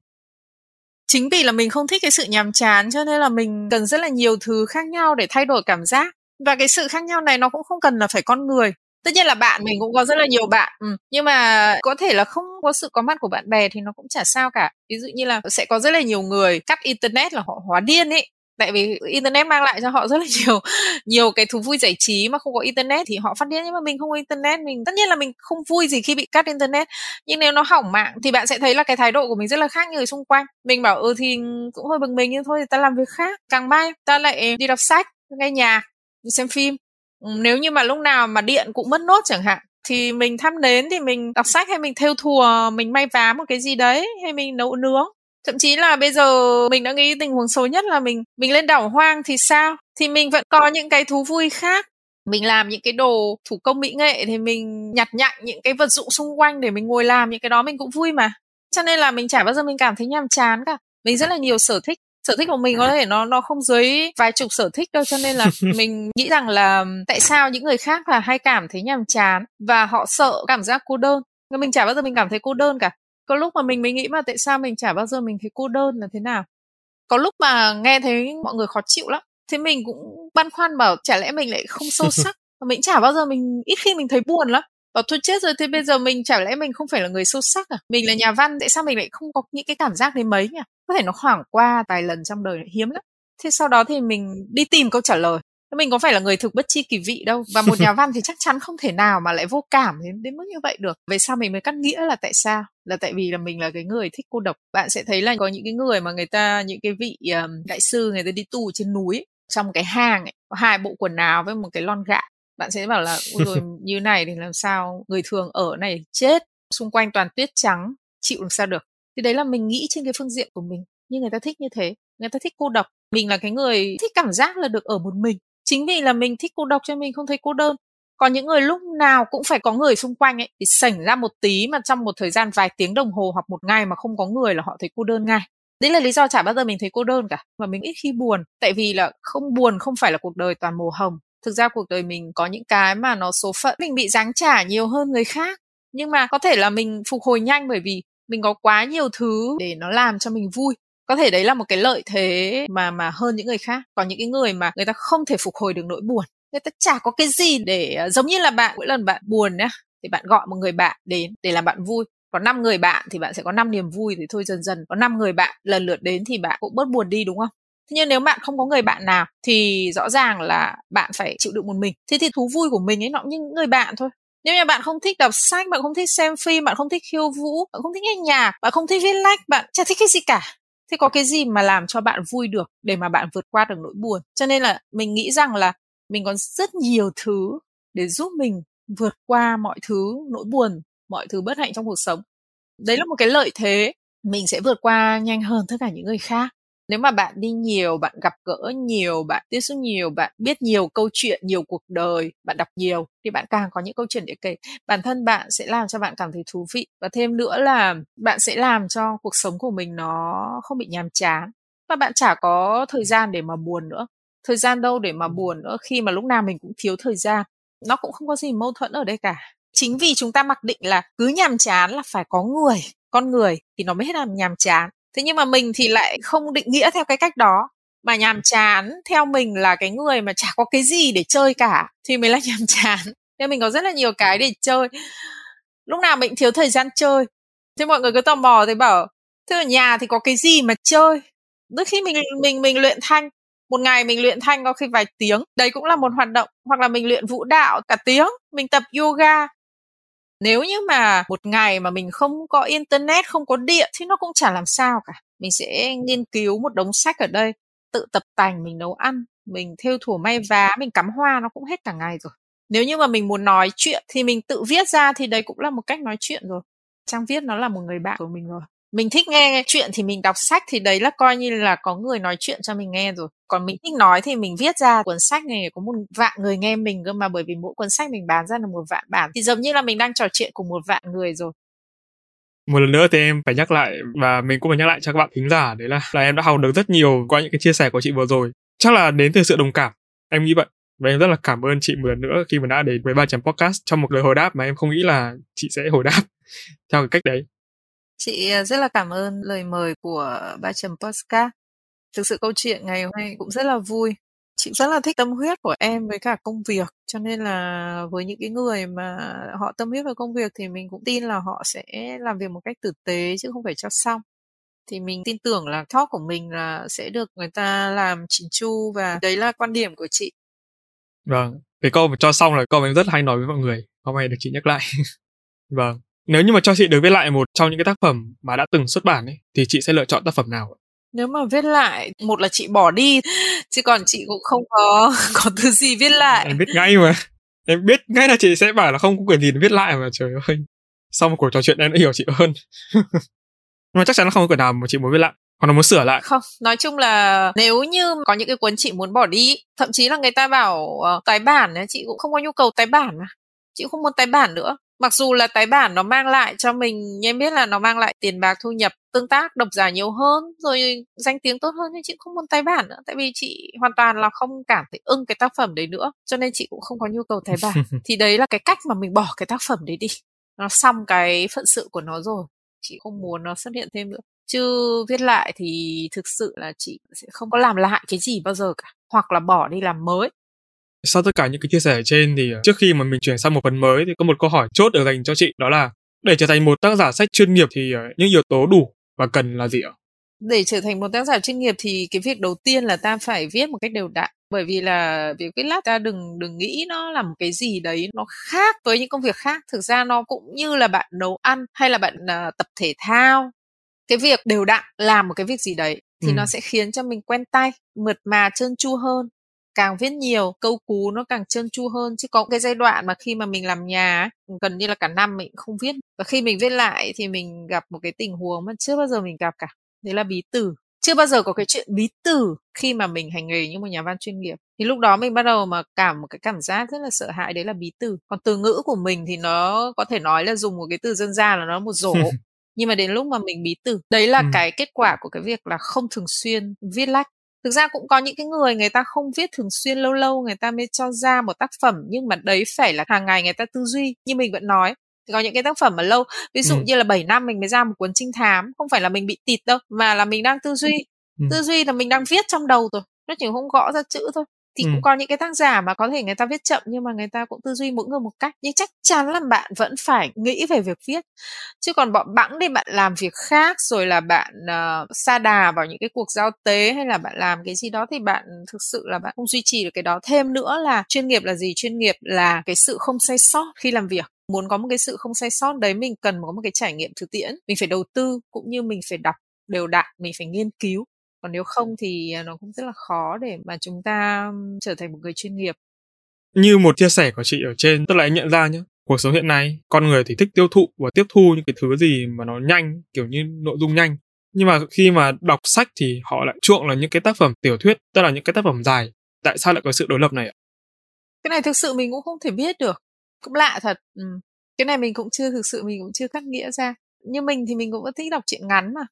Chính vì là mình không thích cái sự nhàm chán cho nên là mình cần rất là nhiều thứ khác nhau để thay đổi cảm giác. Và cái sự khác nhau này nó cũng không cần là phải con người tất nhiên là bạn mình cũng có rất là nhiều bạn ừ. nhưng mà có thể là không có sự có mặt của bạn bè thì nó cũng chả sao cả. Ví dụ như là sẽ có rất là nhiều người cắt internet là họ hóa điên ấy. Tại vì internet mang lại cho họ rất là nhiều nhiều cái thú vui giải trí mà không có internet thì họ phát điên. Nhưng mà mình không có internet, mình, tất nhiên là mình không vui gì khi bị cắt internet. Nhưng nếu nó hỏng mạng thì bạn sẽ thấy là cái thái độ của mình rất là khác người xung quanh. Mình bảo ừ thì cũng hơi bực mình nhưng thôi thì ta làm việc khác. Càng mai ta lại đi đọc sách, nghe nhạc đi xem phim. Ừ, nếu như mà lúc nào mà điện cũng mất nốt chẳng hạn, thì mình thăm nến thì mình đọc sách hay mình theo thùa, mình may vá một cái gì đấy hay mình nấu nướng. Thậm chí là bây giờ mình đã nghĩ tình huống xấu nhất là mình mình lên đảo hoang thì sao? Thì mình vẫn có những cái thú vui khác. Mình làm những cái đồ thủ công mỹ nghệ thì mình nhặt nhạnh những cái vật dụng xung quanh để mình ngồi làm những cái đó mình cũng vui mà. Cho nên là mình chả bao giờ mình cảm thấy nhàm chán cả. Mình rất là nhiều sở thích sở thích của mình có thể nó nó không dưới vài chục sở thích đâu cho nên là mình nghĩ rằng là tại sao những người khác là hay cảm thấy nhàm chán và họ sợ cảm giác cô đơn. Mình chả bao giờ mình cảm thấy cô đơn cả. Có lúc mà mình mới nghĩ mà tại sao mình chả bao giờ mình thấy cô đơn là thế nào. Có lúc mà nghe thấy mọi người khó chịu lắm thế mình cũng băn khoăn bảo chả lẽ mình lại không sâu sắc. Mà mình chả bao giờ mình ít khi mình thấy buồn lắm. Bảo thôi chết rồi thế bây giờ mình chả lẽ mình không phải là người sâu sắc à? Mình là nhà văn tại sao mình lại không có những cái cảm giác đấy mấy nhỉ có thể nó khoảng qua vài lần trong đời hiếm lắm. Thế sau đó thì mình đi tìm câu trả lời. Mình có phải là người thực bất chi kỳ vị đâu và một nhà văn thì chắc chắn không thể nào mà lại vô cảm đến đến mức như vậy được. Về sau mình mới cắt nghĩa là tại sao? Là tại vì là mình là cái người thích cô độc. Bạn sẽ thấy là có những cái người mà người ta những cái vị um, đại sư người ta đi tu trên núi trong cái hang ấy, có hai bộ quần áo với một cái lon gạo. Bạn sẽ bảo là rồi như này thì làm sao người thường ở này chết xung quanh toàn tuyết trắng chịu làm sao được thì đấy là mình nghĩ trên cái phương diện của mình, nhưng người ta thích như thế, người ta thích cô độc. Mình là cái người thích cảm giác là được ở một mình, chính vì là mình thích cô độc cho mình không thấy cô đơn. Còn những người lúc nào cũng phải có người xung quanh ấy, thì sảnh ra một tí mà trong một thời gian vài tiếng đồng hồ hoặc một ngày mà không có người là họ thấy cô đơn ngay. Đấy là lý do chả bao giờ mình thấy cô đơn cả và mình ít khi buồn. Tại vì là không buồn không phải là cuộc đời toàn màu hồng. Thực ra cuộc đời mình có những cái mà nó số phận, mình bị giáng trả nhiều hơn người khác. Nhưng mà có thể là mình phục hồi nhanh bởi vì mình có quá nhiều thứ để nó làm cho mình vui. Có thể đấy là một cái lợi thế mà mà hơn những người khác. Còn những cái người mà người ta không thể phục hồi được nỗi buồn. Người ta chả có cái gì để ờ, giống như là bạn, mỗi lần bạn buồn nhá, thì bạn gọi một người bạn đến để làm bạn vui. Có 5 người bạn thì bạn sẽ có 5 niềm vui thì thôi dần dần. Có 5 người bạn lần lượt đến thì bạn cũng bớt buồn đi, đúng không? Thế nhưng nếu bạn không có người bạn nào thì rõ ràng là bạn phải chịu đựng một mình. Thế thì thú vui của mình ấy, nó cũng như người bạn thôi. Nếu như bạn không thích đọc sách, bạn không thích xem phim, bạn không thích khiêu vũ, bạn không thích nghe nhạc, bạn không thích viết lách, bạn chả thích cái gì cả. Thế có cái gì mà làm cho bạn vui được để mà bạn vượt qua được nỗi buồn? Cho nên là mình nghĩ rằng là mình có rất nhiều thứ để giúp mình vượt qua mọi thứ nỗi buồn mọi thứ bất hạnh trong cuộc sống. Đấy là một cái lợi thế. Mình sẽ vượt qua nhanh hơn tất cả những người khác nếu mà bạn đi nhiều bạn gặp gỡ nhiều bạn tiếp xúc nhiều bạn biết nhiều câu chuyện nhiều cuộc đời bạn đọc nhiều thì bạn càng có những câu chuyện để kể. Bản thân bạn sẽ làm cho bạn cảm thấy thú vị. Và thêm nữa là bạn sẽ làm cho cuộc sống của mình nó không bị nhàm chán. Và bạn chả có thời gian để mà buồn nữa. Thời gian đâu để mà buồn nữa khi mà lúc nào mình cũng thiếu thời gian. Nó cũng không có gì mâu thuẫn ở đây cả. Chính vì chúng ta mặc định là cứ nhàm chán là phải có người con người thì nó mới hết làm nhàm chán thế nhưng mà mình thì lại không định nghĩa theo cái cách đó. Mà nhàm chán theo mình là cái người mà chả có cái gì để chơi cả, thì mới là nhàm chán. Nên mình có rất là nhiều cái để chơi. Lúc nào mình thiếu thời gian chơi. Thế mọi người cứ tò mò thì bảo, thế ở nhà thì có cái gì mà chơi? Đôi khi mình mình mình luyện thanh. Một ngày mình luyện thanh có khi vài tiếng. Đấy cũng là một hoạt động. Hoặc là mình luyện vũ đạo cả tiếng. Mình tập yoga nếu như mà một ngày mà mình không có internet, không có điện thì nó cũng chả làm sao cả. Mình sẽ nghiên cứu một đống sách ở đây, tự tập tành, mình nấu ăn, mình thêu thủ may vá, mình cắm hoa, nó cũng hết cả ngày rồi. Nếu như mà mình muốn nói chuyện thì mình tự viết ra thì đấy cũng là một cách nói chuyện rồi. Trang viết nó là một người bạn của mình rồi mình thích nghe chuyện thì mình đọc sách thì đấy là coi như là có người nói chuyện cho mình nghe rồi. Còn mình thích nói thì mình viết ra cuốn sách này, có một vạn người nghe mình cơ mà, bởi vì mỗi cuốn sách mình bán ra là một vạn bản. Thì giống như là mình đang trò chuyện cùng một vạn người rồi. Một lần nữa thì em phải nhắc lại và mình cũng phải nhắc lại cho các bạn thính giả, đấy là là em đã học được rất nhiều qua những cái chia sẻ của chị vừa rồi. Chắc là đến từ sự đồng cảm. Em nghĩ vậy. Và em rất là cảm ơn chị một lần nữa khi mà đã đến với ba chấm podcast trong một lời hồi đáp mà em không nghĩ là chị sẽ hồi đáp theo cái cách đấy. Chị à, rất là cảm ơn lời mời của ba chấm podcast. Thực sự câu chuyện ngày hôm nay cũng rất là vui. Chị rất là thích tâm huyết của em với cả công việc, cho nên là với những cái người mà họ tâm huyết vào công việc thì mình cũng tin là họ sẽ làm việc một cách tử tế chứ không phải cho xong. Thì mình tin tưởng là talk của mình là sẽ được người ta làm chỉnh chu và đấy là quan điểm của chị. Vâng, cái câu mà cho xong là câu em rất hay nói với mọi người. Hôm nay được chị nhắc lại. vâng nếu như mà cho chị được viết lại một trong những cái tác phẩm mà đã từng xuất bản ấy thì chị sẽ lựa chọn tác phẩm nào nếu mà viết lại một là chị bỏ đi chứ còn chị cũng không có có thứ gì viết lại. Em biết ngay mà. Em biết ngay là chị sẽ bảo là không có quyền gì để viết lại mà trời ơi. Sau một cuộc trò chuyện em đã hiểu chị hơn. Nhưng mà chắc chắn là không có quyển nào mà chị muốn viết lại hoặc là muốn sửa lại. Không nói chung là nếu như có những cái cuốn chị muốn bỏ đi thậm chí là người ta bảo uh, tái bản chị cũng không có nhu cầu tái bản mà chị không muốn tái bản nữa mặc dù là tái bản nó mang lại cho mình em biết là nó mang lại tiền bạc thu nhập tương tác độc giả nhiều hơn rồi danh tiếng tốt hơn nhưng chị không muốn tái bản nữa. Tại vì chị hoàn toàn là không cảm thấy ưng cái tác phẩm đấy nữa cho nên chị cũng không có nhu cầu tái bản. Thì đấy là cái cách mà mình bỏ cái tác phẩm đấy đi. Nó xong cái phận sự của nó rồi chị không muốn nó xuất hiện thêm nữa. Chứ viết lại thì thực sự là chị sẽ không có làm lại cái gì bao giờ cả. Hoặc là bỏ đi làm mới sau tất cả những cái chia sẻ trên thì ờ, trước khi mà mình chuyển sang một phần mới thì có một câu hỏi chốt được dành cho chị đó là để trở thành một tác giả sách chuyên nghiệp thì ờ, những yếu tố đủ và cần là gì ạ? Để trở thành một tác giả chuyên nghiệp thì cái việc đầu tiên là ta phải viết một cách đều đặn bởi vì là việc viết lách ta đừng đừng nghĩ nó là một cái gì đấy nó khác với những công việc khác thực ra nó cũng như là bạn nấu ăn hay là bạn uh, tập thể thao cái việc đều đặn làm một cái việc gì đấy thì ừ. nó sẽ khiến cho mình quen tay mượt mà trơn tru hơn càng viết nhiều câu cú nó càng trơn tru hơn. Chứ có cái giai đoạn mà khi mà mình làm nhà gần như là cả năm mình không viết. Và khi mình viết lại thì mình gặp một cái tình huống mà chưa bao giờ mình gặp cả. Đấy là bí tử. Chưa bao giờ có cái chuyện bí tử khi mà mình hành nghề như một nhà văn chuyên nghiệp. Thì lúc đó mình bắt đầu mà cảm một cái cảm giác rất là sợ hãi đấy là bí tử. Còn từ ngữ của mình thì nó có thể nói là dùng một cái từ dân gian là nó một rổ. Nhưng mà đến lúc mà mình bí tử đấy là ừ. cái kết quả của cái việc là không thường xuyên viết lách thực ra cũng có những cái người người ta không viết thường xuyên lâu lâu người ta mới cho ra một tác phẩm nhưng mà đấy phải là hàng ngày người ta tư duy như mình vẫn nói thì có những cái tác phẩm mà lâu ví dụ ừ. như là 7 năm mình mới ra một cuốn trinh thám không phải là mình bị tịt đâu mà là mình đang tư duy ừ. tư duy là mình đang viết trong đầu rồi nó chỉ không gõ ra chữ thôi thì ừ. cũng có những cái tác giả mà có thể người ta viết chậm nhưng mà người ta cũng tư duy mỗi người một cách. Nhưng chắc chắn là bạn vẫn phải nghĩ về việc viết. Chứ còn bọn bẵng đi bạn làm việc khác rồi là bạn uh, sa đà vào những cái cuộc giao tế hay là bạn làm cái gì đó thì bạn thực sự là bạn không duy trì được cái đó. Thêm nữa là chuyên nghiệp là gì? Chuyên nghiệp là cái sự không sai sót khi làm việc. Muốn có một cái sự không sai sót đấy mình cần có một cái trải nghiệm thực tiễn. Mình phải đầu tư cũng như mình phải đọc đều đặn mình phải nghiên cứu còn nếu không thì nó cũng rất là khó để mà chúng ta trở thành một người chuyên nghiệp. Như một chia sẻ của chị ở trên tôi lại nhận ra nhé cuộc sống hiện nay con người thì thích tiêu thụ và tiếp thu những cái thứ gì mà nó nhanh kiểu như nội dung nhanh. Nhưng mà khi mà đọc sách thì họ lại chuộng là những cái tác phẩm tiểu thuyết tức là những cái tác phẩm dài. Tại sao lại có sự đối lập này ạ? Cái này thực sự mình cũng không thể biết được. Cũng lạ thật ừ. cái này mình cũng chưa thực sự mình cũng chưa cắt nghĩa ra. Như mình thì mình cũng vẫn thích đọc truyện ngắn mà.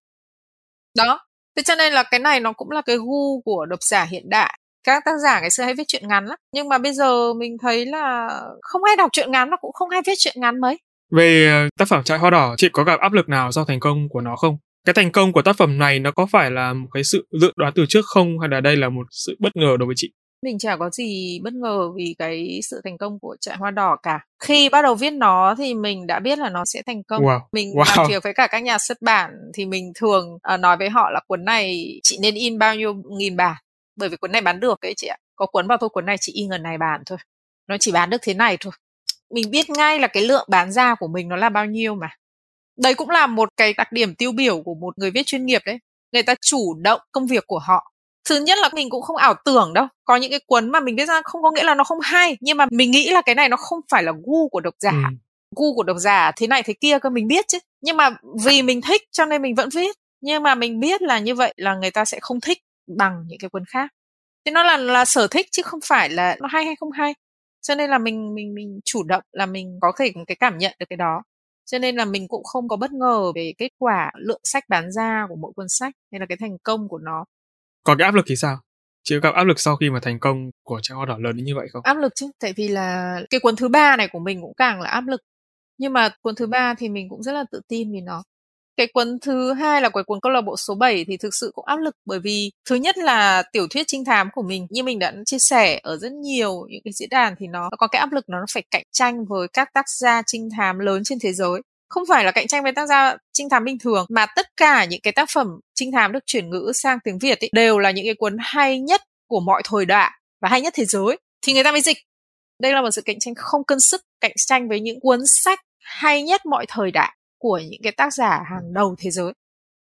Đó thế cho nên là cái này nó cũng là cái gu của độc giả hiện đại. Các tác giả ngày xưa hay viết truyện ngắn lắm, nhưng mà bây giờ mình thấy là không ai đọc truyện ngắn và cũng không ai viết truyện ngắn mấy. Về ờ, tác phẩm trại hoa đỏ, chị có gặp áp lực nào do thành công của nó không? Cái thành công của tác phẩm này nó có phải là một cái sự dự đoán từ trước không, hay là đây là một sự bất ngờ đối với chị? Mình chả có gì bất ngờ vì cái sự thành công của trại hoa đỏ cả. Khi bắt đầu viết nó thì mình đã biết là nó sẽ thành công. Wow. mình wow. làm việc với cả các nhà xuất bản thì mình thường uh, nói với họ là cuốn này chị nên in bao nhiêu nghìn bản? Bởi vì cuốn này bán được ấy chị ạ. Có cuốn vào thôi cuốn này chỉ in gần này bản thôi. Nó chỉ bán được thế này thôi. Mình biết ngay là cái lượng bán ra của mình nó là bao nhiêu mà. Đấy cũng là một cái đặc điểm tiêu biểu của một người viết chuyên nghiệp đấy. Người ta chủ động công việc của họ thứ nhất là mình cũng không ảo tưởng đâu. Có những cái cuốn mà mình viết ra không có nghĩa là nó không hay nhưng mà mình nghĩ là cái này nó không phải là gu của độc giả. Ừ. gu của độc giả thế này thế kia cơ mình biết chứ. Nhưng mà vì mình thích cho nên mình vẫn viết. Nhưng mà mình biết là như vậy là người ta sẽ không thích bằng những cái cuốn khác. Thế nó là là sở thích chứ không phải là nó hay hay không hay. Cho nên là mình mình mình chủ động là mình có thể cái cảm nhận được cái đó. Cho nên là mình cũng không có bất ngờ về kết quả lượng sách bán ra của mỗi cuốn sách hay là cái thành công của nó còn cái áp lực thì sao? Chị có gặp áp lực sau khi mà thành công của trái hoa đỏ lớn như vậy không? Áp lực chứ, tại vì là cái cuốn thứ ba này của mình cũng càng là áp lực. Nhưng mà cuốn thứ ba thì mình cũng rất là tự tin vì nó. Cái cuốn thứ hai là cái cuốn câu lạc bộ số 7 thì thực sự cũng áp lực bởi vì thứ nhất là tiểu thuyết trinh thám của mình, như mình đã chia sẻ ở rất nhiều những cái diễn đàn thì nó có cái áp lực nó phải cạnh tranh với các tác gia trinh thám lớn trên thế giới không phải là cạnh tranh với tác gia trinh thám bình thường mà tất cả những cái tác phẩm trinh thám được chuyển ngữ sang tiếng Việt ấy, đều là những cái cuốn hay nhất của mọi thời đại và hay nhất thế giới. Thì người ta mới dịch. Đây là một sự cạnh tranh không cân sức cạnh tranh với những cuốn sách hay nhất mọi thời đại của những cái tác giả hàng đầu thế giới.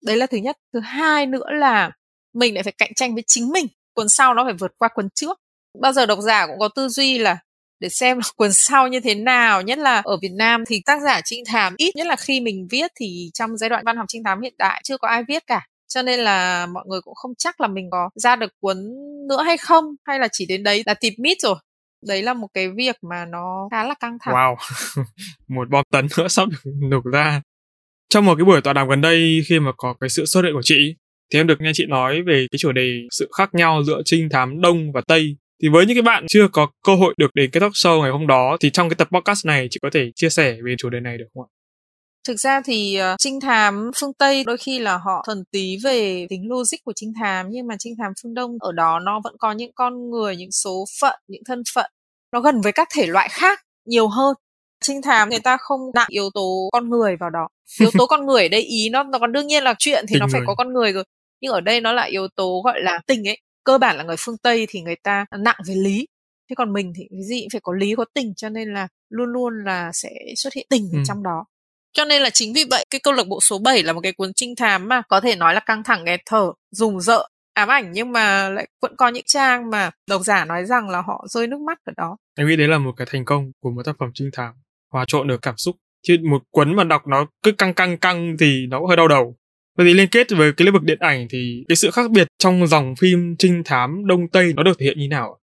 Đấy là thứ nhất. Thứ hai nữa là mình lại phải cạnh tranh với chính mình. Cuốn sau nó phải vượt qua cuốn trước. Bao giờ độc giả cũng có tư duy là để xem là cuốn sau như thế nào. Nhất là ở Việt Nam thì tác giả trinh thám ít, nhất là khi mình viết thì trong giai đoạn văn học trinh thám hiện đại chưa có ai viết cả. Cho nên là mọi người cũng không chắc là mình có ra được cuốn nữa hay không, hay là chỉ đến đấy là tịp mít rồi. Đấy là một cái việc mà nó khá là căng thẳng. Wow. Một bom tấn nữa sắp được nộp ra. Trong một cái buổi tọa đàm gần đây khi mà có cái sự xuất hiện của chị, thì em được nghe chị nói về cái chủ đề sự khác nhau giữa trinh thám đông và tây thì với những cái bạn chưa có cơ hội được đến cái talk show ngày hôm đó thì trong cái tập podcast này chị có thể chia sẻ về chủ đề này được không ạ? Thực ra thì uh, trinh thám phương Tây đôi khi là họ thuần túy về tính logic của trinh thám nhưng mà trinh thám phương Đông ở đó nó vẫn có những con người, những số phận, những thân phận nó gần với các thể loại khác nhiều hơn. Trinh thám người ta không nặng yếu tố con người vào đó. Yếu tố con người ở đây ý nó nó còn đương nhiên là chuyện thì tình nó phải người. có con người rồi. Nhưng ở đây nó là yếu tố gọi là tình ấy cơ bản là người phương tây thì người ta nặng về lý. Thế còn mình thì cái gì cũng phải có lý có tình cho nên là luôn luôn là sẽ xuất hiện tình ừ. ở trong đó. Cho nên là chính vì vậy cái câu lạc bộ số 7 là một cái cuốn trinh thám mà có thể nói là căng thẳng nghẹt thở rùng rợ ám ảnh nhưng mà lại vẫn có những trang mà độc giả nói rằng là họ rơi nước mắt ở đó. Em nghĩ đấy là một cái thành công của một tác phẩm trinh thám hòa trộn được cảm xúc. Chứ một cuốn mà đọc nó cứ căng căng căng thì nó cũng hơi đau đầu Vậy thì liên kết với cái lĩnh vực điện ảnh thì cái sự khác biệt trong dòng phim trinh thám Đông Tây nó được thể hiện như nào?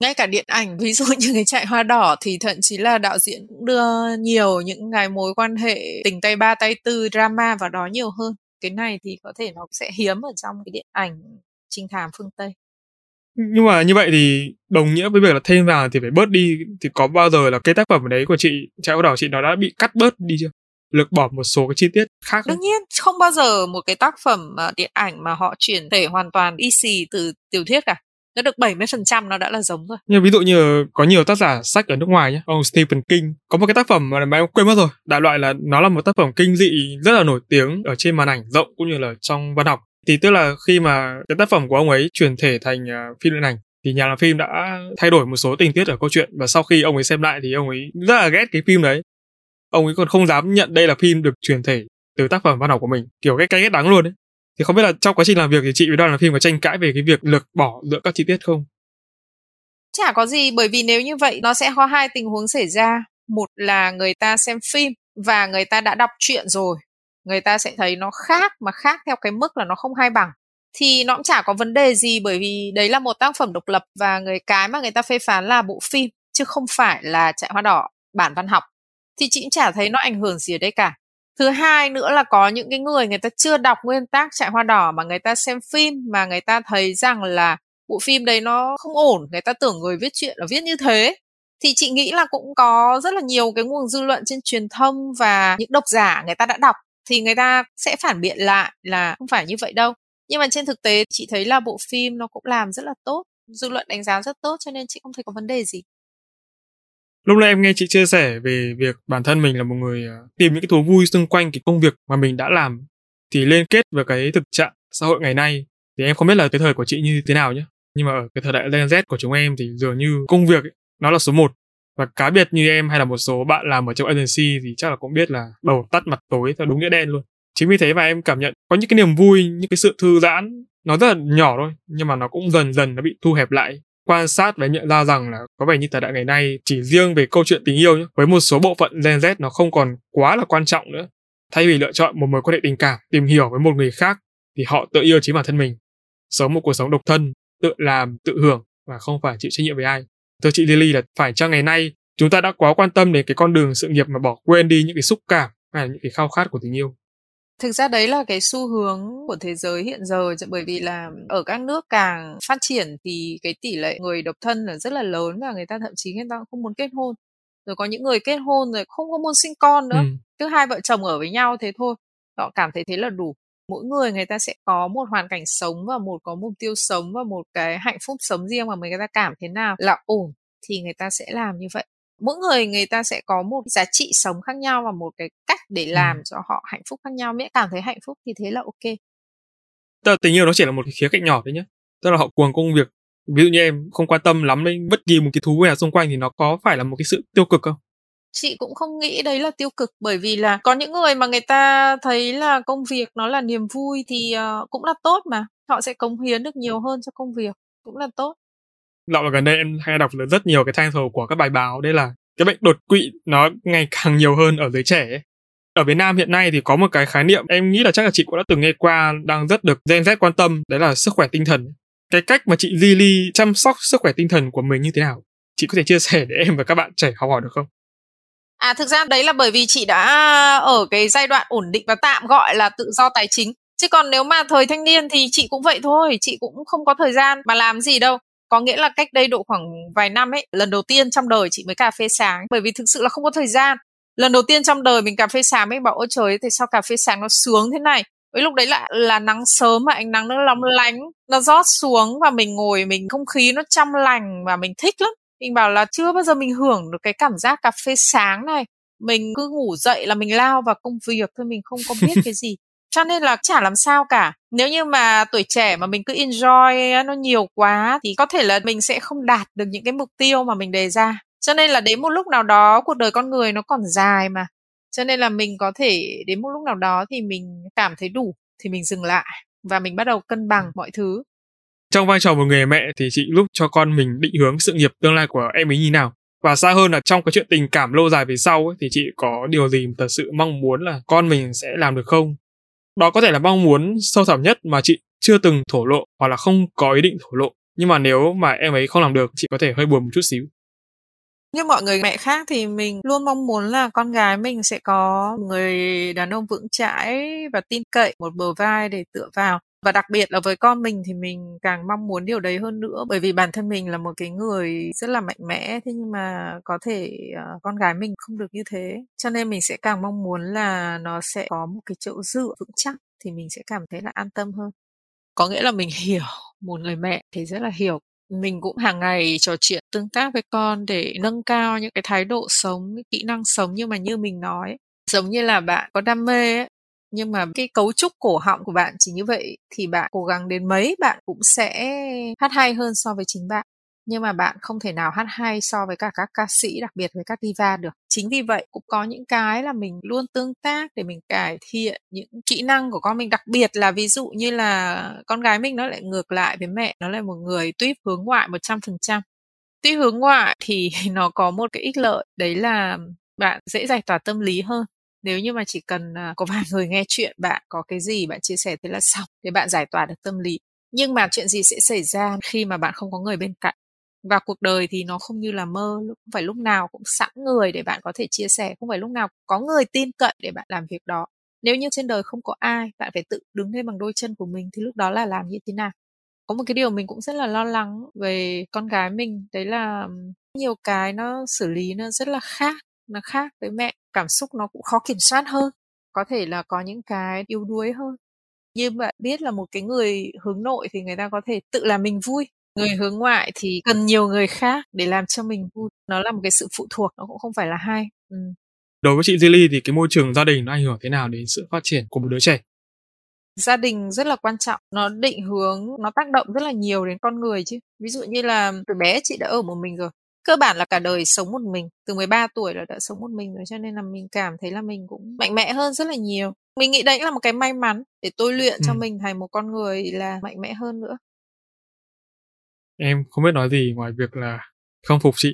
ngay cả điện ảnh ví dụ như cái chạy hoa đỏ thì thậm chí là đạo diễn cũng đưa nhiều những cái mối quan hệ tình tay ba tay tư drama vào đó nhiều hơn. Cái này thì có thể nó sẽ hiếm ở trong cái điện ảnh trinh thám phương tây. Nhưng mà như vậy thì đồng nghĩa với việc là thêm vào thì phải bớt đi thì có bao giờ là cái tác phẩm đấy của chị chạy hoa đỏ chị nó đã bị cắt bớt đi chưa lược bỏ một số cái chi tiết khác đương nhiên không bao giờ một cái tác phẩm uh, điện ảnh mà họ chuyển thể hoàn toàn y xì từ tiểu thuyết cả nó được 70% nó đã là giống rồi. Nhưng ví dụ như có nhiều tác giả sách ở nước ngoài nhé, ông Stephen King có một cái tác phẩm mà em quên mất rồi, đại loại là nó là một tác phẩm kinh dị rất là nổi tiếng ở trên màn ảnh rộng cũng như là trong văn học. Thì tức là khi mà cái tác phẩm của ông ấy chuyển thể thành uh, phim điện ảnh thì nhà làm phim đã thay đổi một số tình tiết ở câu chuyện và sau khi ông ấy xem lại thì ông ấy rất là ghét cái phim đấy ông ấy còn không dám nhận đây là phim được truyền thể từ tác phẩm văn học của mình, kiểu cái cái ghét đắng luôn ấy. Thì không biết là trong quá trình làm việc thì chị với đoàn làm phim có tranh cãi về cái việc lược bỏ giữa các chi tiết không? Chả có gì, bởi vì nếu như vậy, nó sẽ có hai tình huống xảy ra. Một là người ta xem phim và người ta đã đọc truyện rồi. Người ta sẽ thấy nó khác, mà khác theo cái mức là nó không hay bằng. Thì nó cũng chả có vấn đề gì, bởi vì đấy là một tác phẩm độc lập và người cái mà người ta phê phán là bộ phim, chứ không phải là trại hoa đỏ bản văn học thì chị cũng chả thấy nó ảnh hưởng gì ở đây cả. Thứ hai nữa là có những cái người người ta chưa đọc nguyên tác trại hoa đỏ mà người ta xem phim, mà người ta thấy rằng là bộ phim đấy nó không ổn, người ta tưởng người viết chuyện là viết như thế. Thì chị nghĩ là cũng có rất là nhiều cái nguồn dư luận trên truyền thông và những độc giả người ta đã đọc, thì người ta sẽ phản biện lại là không phải như vậy đâu. Nhưng mà trên thực tế, chị thấy là bộ phim nó cũng làm rất là tốt, dư luận đánh giá rất tốt, cho nên chị không thấy có vấn đề gì lúc nãy em nghe chị chia sẻ về việc bản thân mình là một người à, tìm những cái thú vui xung quanh cái công việc mà mình đã làm thì liên kết với cái thực trạng xã hội ngày nay thì em không biết là cái thời của chị như thế nào nhé nhưng mà ở cái thời đại Gen Z của chúng em thì dường như công việc ấy, nó là số một. Và cá biệt như em hay là một số bạn làm ở trong agency thì chắc là cũng biết là đầu tắt mặt tối theo đúng nghĩa đen luôn. Chính vì thế mà em cảm nhận có những cái niềm vui những cái sự thư giãn nó rất là nhỏ thôi nhưng mà nó cũng dần dần nó bị thu hẹp lại quan sát và nhận ra rằng là có vẻ như thời đại ngày nay chỉ riêng về câu chuyện tình yêu nhé với một số bộ phận Gen Z nó không còn quá là quan trọng nữa. Thay vì lựa chọn một mối quan hệ tình cảm, tìm hiểu với một người khác, thì họ tự yêu chính bản thân mình. Sống một cuộc sống độc thân, tự làm, tự hưởng và không phải chịu trách nhiệm với ai. Thưa chị Lily là phải chăng ngày nay chúng ta đã quá quan tâm đến cái con đường sự nghiệp mà bỏ quên đi những cái xúc cảm hay là những cái khao khát của tình yêu? Thực ra đấy là cái xu hướng của thế giới hiện giờ bởi vì là ở các nước càng phát triển thì cái tỷ lệ người độc thân là rất là lớn và người ta thậm chí người ta không muốn kết hôn. Rồi có những người kết hôn rồi không có muốn sinh con nữa ừ. cứ hai vợ chồng ở với nhau thế thôi. Họ cảm thấy thế là đủ. Mỗi người người ta sẽ có một hoàn cảnh sống và một có mục tiêu sống và một cái hạnh phúc sống riêng mà người ta cảm thế nào là ổn thì người ta sẽ làm như vậy mỗi người người ta sẽ có một giá trị sống khác nhau và một cái cách để làm ừ. cho họ hạnh phúc khác nhau. Miễn cảm thấy hạnh phúc thì thế là ok. Tức tình yêu nó chỉ là một cái khía cạnh nhỏ thôi nhé tức là họ cuồng công việc. Ví dụ như em không quan tâm lắm đến bất kỳ một cái thú nào xung quanh thì nó có phải là một cái sự tiêu cực không? Chị cũng không nghĩ đấy là tiêu cực bởi vì là có những người mà người ta thấy là công việc nó là niềm vui thì uh, cũng là tốt mà. Họ sẽ cống hiến được nhiều hơn cho công việc cũng là tốt dạo gần đây em hay đọc được rất nhiều cái title của các bài báo đây là cái bệnh đột quỵ nó ngày càng nhiều hơn ở giới trẻ ấy. Ở Việt Nam hiện nay thì có một cái khái niệm em nghĩ là chắc là chị cũng đã từng nghe qua đang rất được Gen Z quan tâm đấy là sức khỏe tinh thần. Cái cách mà chị Lily chăm sóc sức khỏe tinh thần của mình như thế nào? Chị có thể chia sẻ để em và các bạn trẻ học hỏi được không? À thực ra đấy là bởi vì chị đã ở cái giai đoạn ổn định và tạm gọi là tự do tài chính. Chứ còn nếu mà thời thanh niên thì chị cũng vậy thôi, chị cũng không có thời gian mà làm gì đâu có nghĩa là cách đây độ khoảng vài năm ấy lần đầu tiên trong đời chị mới cà phê sáng bởi vì thực sự là không có thời gian. Lần đầu tiên trong đời mình cà phê sáng mới bảo ôi trời thì sao cà phê sáng nó sướng thế này? Với lúc đấy là là nắng sớm mà ánh nắng nó lóng lánh nó rót xuống và mình ngồi mình không khí nó trong lành và mình thích lắm. Mình bảo là chưa bao giờ mình hưởng được cái cảm giác cà phê sáng này. Mình cứ ngủ dậy là mình lao vào công việc thôi mình không có biết cái gì cho nên là chả làm sao cả. Nếu như mà tuổi trẻ mà mình cứ enjoy nó nhiều quá thì có thể là mình sẽ không đạt được những cái mục tiêu mà mình đề ra. Cho nên là đến một lúc nào đó cuộc đời con người nó còn dài mà. Cho nên là mình có thể đến một lúc nào đó thì mình cảm thấy đủ thì mình dừng lại và mình bắt đầu cân bằng mọi thứ. Trong vai trò một người mẹ thì chị lúc cho con mình định hướng sự nghiệp tương lai của em ấy như nào? Và xa hơn là trong cái chuyện tình cảm lâu dài về sau ấy, thì chị có điều gì thật sự mong muốn là con mình sẽ làm được không? Đó có thể là mong muốn sâu thẳm nhất mà chị chưa từng thổ lộ hoặc là không có ý định thổ lộ. Nhưng mà nếu mà em ấy không làm được, chị có thể hơi buồn một chút xíu. Như mọi người mẹ khác thì mình luôn mong muốn là con gái mình sẽ có người đàn ông vững chãi và tin cậy, một bờ vai để tựa vào và đặc biệt là với con mình thì mình càng mong muốn điều đấy hơn nữa bởi vì bản thân mình là một cái người rất là mạnh mẽ thế nhưng mà có thể uh, con gái mình không được như thế. Cho nên mình sẽ càng mong muốn là nó sẽ có một cái chỗ dựa vững chắc thì mình sẽ cảm thấy là an tâm hơn. Có nghĩa là mình hiểu một người mẹ thì rất là hiểu. Mình cũng hàng ngày trò chuyện tương tác với con để nâng cao những cái thái độ sống kỹ năng sống nhưng mà như mình nói giống như là bạn có đam mê ấy, nhưng mà cái cấu trúc cổ họng của bạn chỉ như vậy thì bạn cố gắng đến mấy, bạn cũng sẽ hát hay hơn so với chính bạn. Nhưng mà bạn không thể nào hát hay so với cả các ca sĩ, đặc biệt với các diva được. Chính vì vậy cũng có những cái là mình luôn tương tác để mình cải thiện những kỹ năng của con mình. Đặc biệt là ví dụ như là con gái mình nó lại ngược lại với mẹ, nó là một người tuyếp hướng ngoại một trăm phần trăm. Tuyếp hướng ngoại thì nó có một cái ích lợi, đấy là bạn dễ giải tỏa tâm lý hơn nếu như mà chỉ cần à, có vài người nghe chuyện, bạn có cái gì bạn chia sẻ thế là xong để bạn giải tỏa được tâm lý. Nhưng mà chuyện gì sẽ xảy ra khi mà bạn không có người bên cạnh? Và cuộc đời thì nó không như là mơ không phải lúc nào cũng sẵn người để bạn có thể chia sẻ, không phải lúc nào có người tin cậy để bạn làm việc đó. Nếu như trên đời không có ai, bạn phải tự đứng lên bằng đôi chân của mình thì lúc đó là làm như thế nào? Có một cái điều mình cũng rất là lo lắng về con gái mình, đấy là nhiều cái nó xử lý nó rất là khác nó khác với mẹ cảm xúc nó cũng khó kiểm soát hơn có thể là có những cái yếu đuối hơn. Như bạn biết là một cái người hướng nội thì người ta có thể tự làm mình vui người hướng ngoại thì cần nhiều người khác để làm cho mình vui. Nó là một cái sự phụ thuộc nó cũng không phải là hay ừ. đối với chị Zili thì cái môi trường gia đình nó ảnh hưởng thế nào đến sự phát triển của một đứa trẻ? Gia đình rất là quan trọng nó định hướng nó tác động rất là nhiều đến con người chứ. Ví dụ như là từ bé chị đã ở một mình rồi cơ bản là cả đời sống một mình từ 13 tuổi là đã sống một mình rồi cho nên là mình cảm thấy là mình cũng mạnh mẽ hơn rất là nhiều mình nghĩ đấy là một cái may mắn để tôi luyện ừ. cho mình thành một con người là mạnh mẽ hơn nữa em không biết nói gì ngoài việc là không phục chị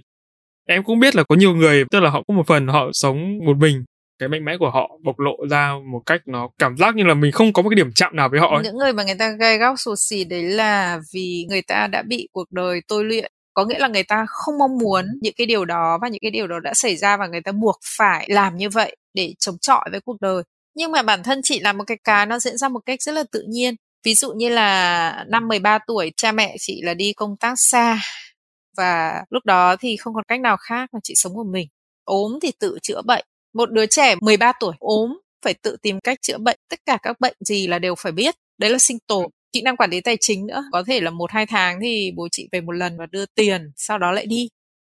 em cũng biết là có nhiều người tức là họ có một phần họ sống một mình cái mạnh mẽ của họ bộc lộ ra một cách nó cảm giác như là mình không có một cái điểm chạm nào với họ ấy. những người mà người ta gai góc sụt xì đấy là vì người ta đã bị cuộc đời tôi luyện có nghĩa là người ta không mong muốn những cái điều đó và những cái điều đó đã xảy ra và người ta buộc phải làm như vậy để chống chọi với cuộc đời. Nhưng mà bản thân chị là một cái cá, nó diễn ra một cách rất là tự nhiên. Ví dụ như là năm 13 tuổi, cha mẹ chị là đi công tác xa và lúc đó thì không còn cách nào khác mà chị sống một mình. Ốm thì tự chữa bệnh. Một đứa trẻ 13 tuổi ốm phải tự tìm cách chữa bệnh. Tất cả các bệnh gì là đều phải biết. Đấy là sinh tồn kỹ năng quản lý tài chính nữa. Có thể là một hai tháng thì bố chị về một lần và đưa tiền sau đó lại đi.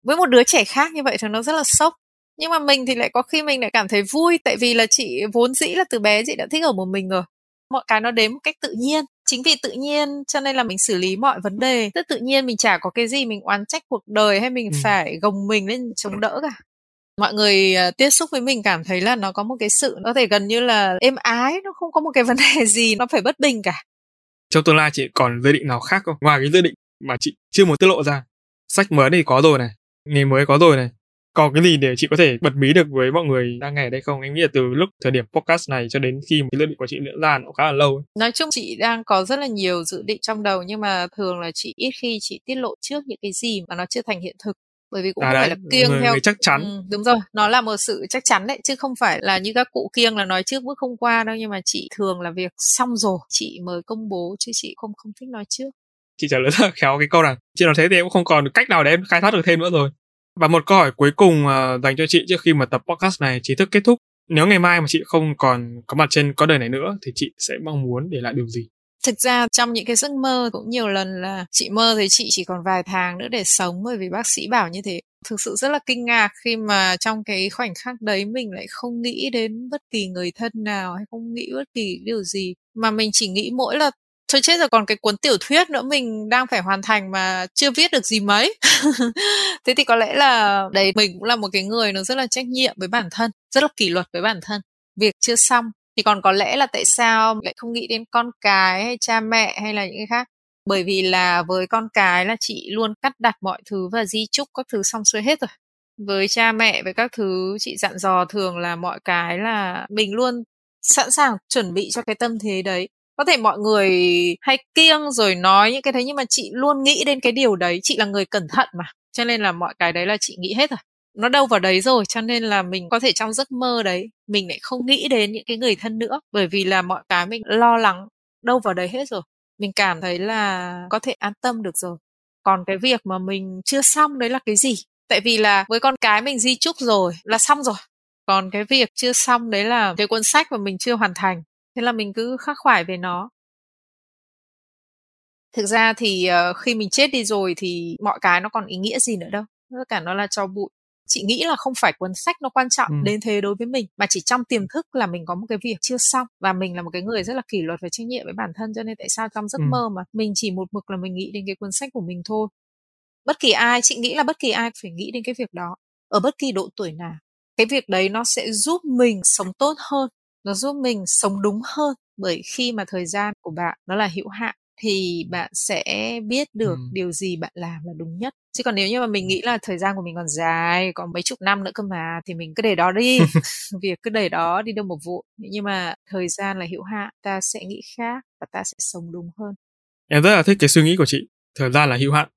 Với một đứa trẻ khác như vậy thì nó rất là sốc. Nhưng mà mình thì lại có khi mình lại cảm thấy vui tại vì là chị vốn dĩ là từ bé chị đã thích ở một mình rồi. Mọi cái nó đến một cách tự nhiên. Chính vì tự nhiên cho nên là mình xử lý mọi vấn đề. Rất tự nhiên mình chả có cái gì mình oán trách cuộc đời hay mình ừ. phải gồng mình lên chống đỡ cả. Mọi người uh, tiếp xúc với mình cảm thấy là nó có một cái sự nó có thể gần như là êm ái nó không có một cái vấn đề gì nó phải bất bình cả trong tương lai chị còn dự định nào khác không? Ngoài cái dự định mà chị chưa muốn tiết lộ ra. Sách mới thì có rồi này, nghề mới có rồi này. Còn cái gì để chị có thể bật mí được với mọi người đang nghe ở đây không? Em nghĩ là từ lúc thời điểm podcast này cho đến khi cái dự định của chị diễn ra nó khá là lâu ấy. nói chung chị đang có rất là nhiều dự định trong đầu nhưng mà thường là chị ít khi chị tiết lộ trước những cái gì mà nó chưa thành hiện thực bởi vì cũng à phải là kiêng người, theo người chắc chắn. Ừ, đúng rồi nó là một sự chắc chắn đấy chứ không phải là như các cụ kiêng là nói trước bước không qua đâu nhưng mà chị thường là việc xong rồi chị mới công bố chứ chị không không thích nói trước. Chị trả lời rất là khéo cái câu này. Chị nói thế thì em cũng không còn cách nào để em khai thác được thêm nữa rồi. Và một câu hỏi cuối cùng uh, dành cho chị trước khi mà tập podcast này chính thức kết thúc. Nếu ngày mai mà chị không còn có mặt trên có đời này nữa thì chị sẽ mong muốn để lại điều gì thực ra trong những cái giấc mơ cũng nhiều lần là chị mơ thấy chị chỉ còn vài tháng nữa để sống bởi vì bác sĩ bảo như thế. Thực sự rất là kinh ngạc khi mà trong cái khoảnh khắc đấy mình lại không nghĩ đến bất kỳ người thân nào hay không nghĩ bất kỳ điều gì. Mà mình chỉ nghĩ mỗi là, thôi chết rồi, còn cái cuốn tiểu thuyết nữa mình đang phải hoàn thành mà chưa viết được gì mấy. Thế thì có lẽ là đấy, mình cũng là một cái người nó rất là trách nhiệm với bản thân, rất là kỷ luật với bản thân. Việc chưa xong thì còn có lẽ là tại sao lại không nghĩ đến con cái hay cha mẹ hay là những cái khác? Bởi vì là với con cái là chị luôn cắt đặt mọi thứ và di chúc các thứ xong xuôi hết rồi. Với cha mẹ, với các thứ chị dặn dò thường là mọi cái là mình luôn sẵn sàng chuẩn bị cho cái tâm thế đấy. Có thể mọi người hay kiêng rồi nói những cái đấy nhưng mà chị luôn nghĩ đến cái điều đấy. Chị là người cẩn thận mà, cho nên là mọi cái đấy là chị nghĩ hết rồi nó đâu vào đấy rồi, cho nên là mình có thể trong giấc mơ đấy, mình lại không nghĩ đến những cái người thân nữa. Bởi vì là mọi cái mình lo lắng đâu vào đấy hết rồi. Mình cảm thấy là có thể an tâm được rồi. Còn cái việc mà mình chưa xong đấy là cái gì? Tại vì là với con cái mình di chúc rồi là xong rồi. Còn cái việc chưa xong đấy là cái cuốn sách mà mình chưa hoàn thành, thế là mình cứ khắc khoải về nó. Thực ra thì ờ, khi mình chết đi rồi thì mọi cái nó còn ý nghĩa gì nữa đâu. Tất cả nó là cho bụi chị nghĩ là không phải cuốn sách nó quan trọng ừ. đến thế đối với mình mà chỉ trong tiềm thức là mình có một cái việc chưa xong và mình là một cái người rất là kỷ luật và trách nhiệm với bản thân cho nên tại sao trong giấc ừ. mơ mà mình chỉ một mực là mình nghĩ đến cái cuốn sách của mình thôi bất kỳ ai chị nghĩ là bất kỳ ai phải nghĩ đến cái việc đó ở bất kỳ độ tuổi nào cái việc đấy nó sẽ giúp mình sống tốt hơn nó giúp mình sống đúng hơn bởi khi mà thời gian của bạn nó là hữu hạn thì bạn sẽ biết được ừ. điều gì bạn làm là đúng nhất. Chứ còn nếu như mà mình nghĩ là thời gian của mình còn dài còn mấy chục năm nữa cơ mà thì mình cứ để đó đi. Việc cứ để đó đi đâu một vụ nhưng mà thời gian là hữu hạn ta sẽ nghĩ khác và ta sẽ sống đúng hơn. Em rất là thích cái suy nghĩ của chị thời gian là hữu hạn.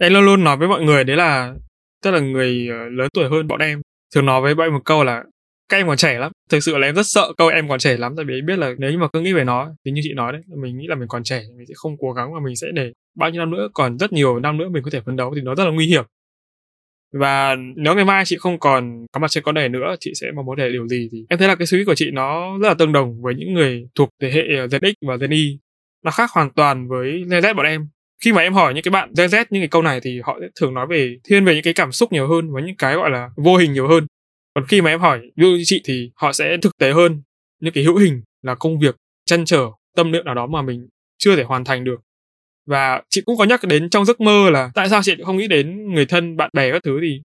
Em luôn luôn nói với mọi người đấy là tức là người ờ, lớn tuổi hơn bọn em thường nói với bọn em một câu là các em còn trẻ lắm. Thực sự là em rất sợ câu em còn trẻ lắm, tại vì em biết là nếu như mà cứ nghĩ về nó thì như chị nói đấy, mình nghĩ là mình còn trẻ mình sẽ không cố gắng và mình sẽ để bao nhiêu năm nữa, còn rất nhiều năm nữa mình có thể phấn đấu thì nó rất là nguy hiểm. Và nếu ngày mai chị không còn có mặt trên con này nữa, chị sẽ mong muốn để điều gì thì em thấy là cái suy nghĩ của chị nó rất là tương đồng với những người thuộc thế hệ Gen X và Gen Y. Nó khác hoàn toàn với Gen Z bọn em. Khi mà em hỏi những cái bạn Gen Z những cái câu này thì họ sẽ thường nói về, thiên về những cái cảm xúc nhiều hơn và những cái gọi là vô hình nhiều hơn còn khi mà em hỏi ví dụ như chị thì họ sẽ thực tế hơn. Những cái hữu hình là công việc, chăn trở, tâm niệm nào đó mà mình chưa thể hoàn thành được. Và chị cũng có nhắc đến trong giấc mơ là tại sao chị không nghĩ đến người thân, bạn bè các thứ thì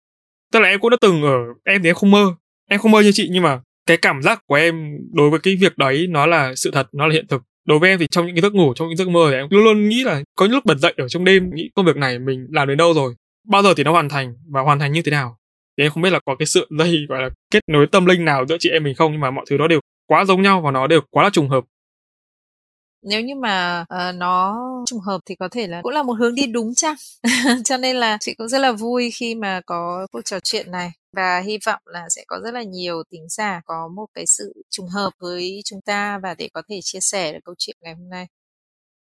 tức là em cũng đã từng ở, em thì em không mơ. Em không mơ như chị nhưng mà cái cảm giác của em đối với cái việc đấy nó là sự thật, nó là hiện thực. Đối với em thì trong những cái giấc ngủ, trong những giấc mơ thì em luôn luôn nghĩ là có những lúc bật dậy ở trong đêm, nghĩ công việc này mình làm đến đâu rồi, bao giờ thì nó hoàn thành và hoàn thành như thế nào thì em không biết là có cái sự dây gọi là kết nối tâm linh nào giữa chị em mình không nhưng mà mọi thứ đó đều quá giống nhau và nó đều quá là trùng hợp. Nếu như mà uh, nó trùng hợp thì có thể là cũng là một hướng đi đúng chăng? Cho nên là chị cũng rất là vui khi mà có cuộc trò chuyện này và hy vọng là sẽ có rất là nhiều tính giả có một cái sự trùng hợp với chúng ta và để có thể chia sẻ được câu chuyện ngày hôm nay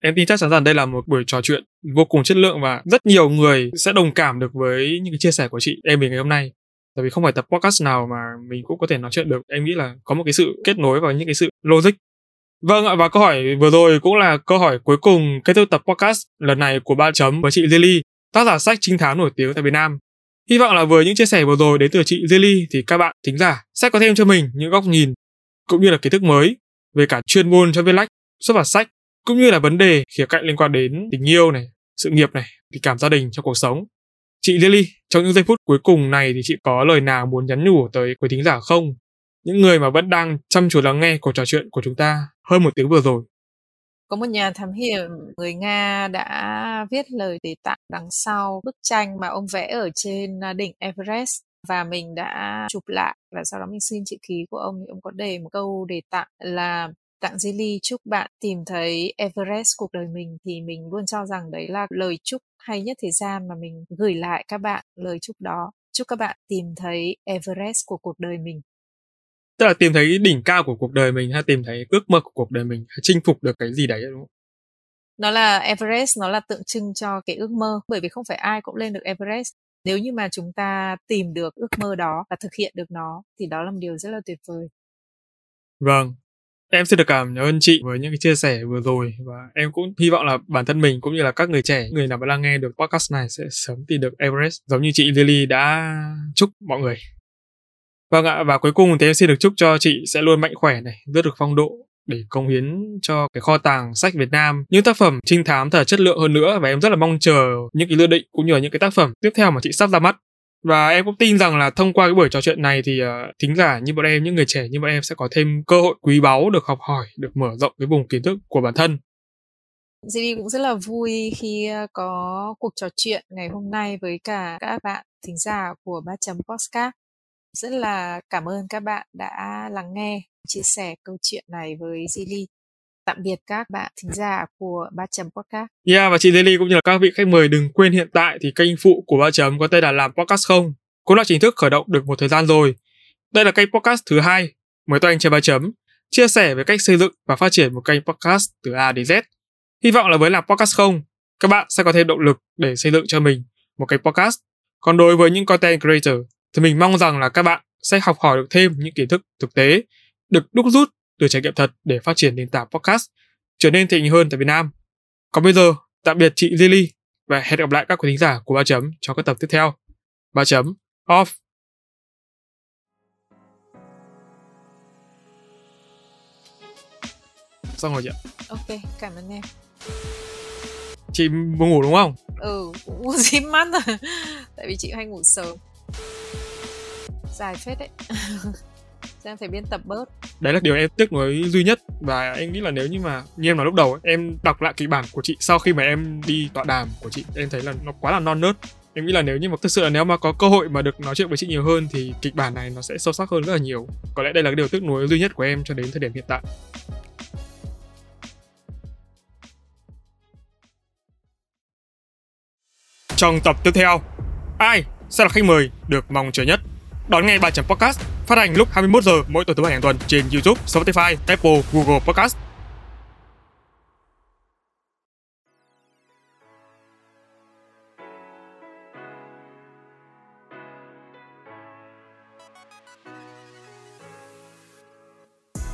em tin chắc chắn rằng đây là một buổi trò chuyện vô cùng chất lượng và rất nhiều người sẽ đồng cảm được với những cái chia sẻ của chị em mình ngày hôm nay. Tại vì không phải tập podcast nào mà mình cũng có thể nói chuyện được. Em nghĩ là có một cái sự kết nối và những cái sự logic. Vâng ạ, và câu hỏi vừa rồi cũng là câu hỏi cuối cùng kết thúc tập podcast lần này của ba chấm với chị Lily, tác giả sách trinh thám nổi tiếng tại Việt Nam. Hy vọng là với những chia sẻ vừa rồi đến từ chị Lily thì các bạn thính giả sẽ có thêm cho mình những góc nhìn cũng như là kiến thức mới về cả chuyên môn cho viết lách, xuất bản sách cũng như là vấn đề khía cạnh liên quan đến tình yêu này, sự nghiệp này, tình cảm gia đình trong cuộc sống. Chị Lily, trong những giây phút cuối cùng này thì chị có lời nào muốn nhắn nhủ tới quý thính giả không? Những người mà vẫn đang chăm chú lắng nghe cuộc trò chuyện của chúng ta hơn một tiếng vừa rồi. Có một nhà thám hiểm người Nga đã viết lời đề tặng đằng sau bức tranh mà ông vẽ ở trên à, đỉnh Everest và mình đã chụp lại và sau đó mình xin chữ ký của ông thì ông có đề một câu đề tặng là tặng Zili chúc bạn tìm thấy Everest cuộc đời mình thì mình luôn cho rằng đấy là lời chúc hay nhất thế gian mà mình gửi lại các bạn lời chúc đó. Chúc các bạn tìm thấy Everest của cuộc đời mình. Tức là tìm thấy đỉnh cao của cuộc đời mình hay tìm thấy ước mơ của cuộc đời mình hay chinh phục được cái gì đấy đúng không? Nó là Everest nó là tượng trưng cho cái ước mơ bởi vì không phải ai cũng lên được Everest. Nếu như mà chúng ta tìm được ước mơ đó và thực hiện được nó thì đó là một điều rất là tuyệt vời. Vâng em xin được cảm ơn chị với những cái chia sẻ vừa rồi và em cũng hy vọng là bản thân mình cũng như là các người trẻ người nào vẫn đang nghe được podcast này sẽ sớm tìm được Everest giống như chị Lily đã chúc mọi người. Vâng ạ, và cuối cùng thì em xin được chúc cho chị sẽ luôn mạnh khỏe này, giữ được phong độ để công hiến cho cái kho tàng sách Việt Nam. Những tác phẩm trinh thám thật chất lượng hơn nữa và em rất là mong chờ những cái dự định cũng như là những cái tác phẩm tiếp theo mà chị sắp ra mắt và em cũng tin rằng là thông qua cái buổi trò chuyện này thì uh, thính giả như bọn em những người trẻ như bọn em sẽ có thêm cơ hội quý báu được học hỏi được mở rộng cái vùng kiến thức của bản thân JD cũng rất là vui khi ờ, có cuộc trò chuyện ngày hôm nay với cả các bạn thính giả của ba chấm podcast rất là cảm ơn các bạn đã lắng nghe, chia sẻ câu chuyện này với Zili. Tạm biệt các bạn thính giả của Ba Chấm Podcast. Yeah, và chị Lily cũng như là các vị khách mời đừng quên hiện tại thì kênh phụ của Ba Chấm có tên là Làm Podcast Không cũng đã chính thức khởi động được một thời gian rồi. Đây là kênh podcast thứ hai mới toanh trên Ba Chấm, chia sẻ về cách xây dựng và phát triển một kênh podcast từ A đến Z. Hy vọng là với Làm Podcast Không, các bạn sẽ có thêm động lực để xây dựng cho mình một kênh podcast. Còn đối với những content creator thì mình mong rằng là các bạn sẽ học hỏi được thêm những kiến thức thực tế được đúc rút từ trải nghiệm thật để phát triển nền tảng podcast trở nên thịnh hơn tại Việt Nam. Còn bây giờ, tạm biệt chị Lily và hẹn gặp lại các quý thính giả của Ba Chấm trong các tập tiếp theo. Ba Chấm Off Xong rồi chị ạ. Ok, cảm ơn em. chị buồn ngủ đúng không ừ cũng díp mắt rồi tại vì chị hay ngủ sớm dài phết đấy em phải biên tập bớt. Đấy là điều em tiếc nuối duy nhất. Và em nghĩ là nếu như mà như em nói lúc đầu em đọc lại kịch bản của chị sau khi mà em đi tọa đàm của chị, em thấy là nó quá là non nớt. Em nghĩ là nếu như mà, thực sự là nếu mà có cơ hội mà được nói chuyện với chị nhiều hơn thì kịch bản này nó sẽ sâu sắc hơn rất là nhiều. Có lẽ đây là cái điều tiếc nuối duy nhất của em cho đến thời điểm hiện tại. Trong tập tiếp theo, ai sẽ là khách mời được mong chờ nhất? Đón nghe bài chấm podcast phát hành lúc 21 giờ mỗi tuần thứ bảy hàng tuần trên YouTube, Spotify, Apple, Google Podcast.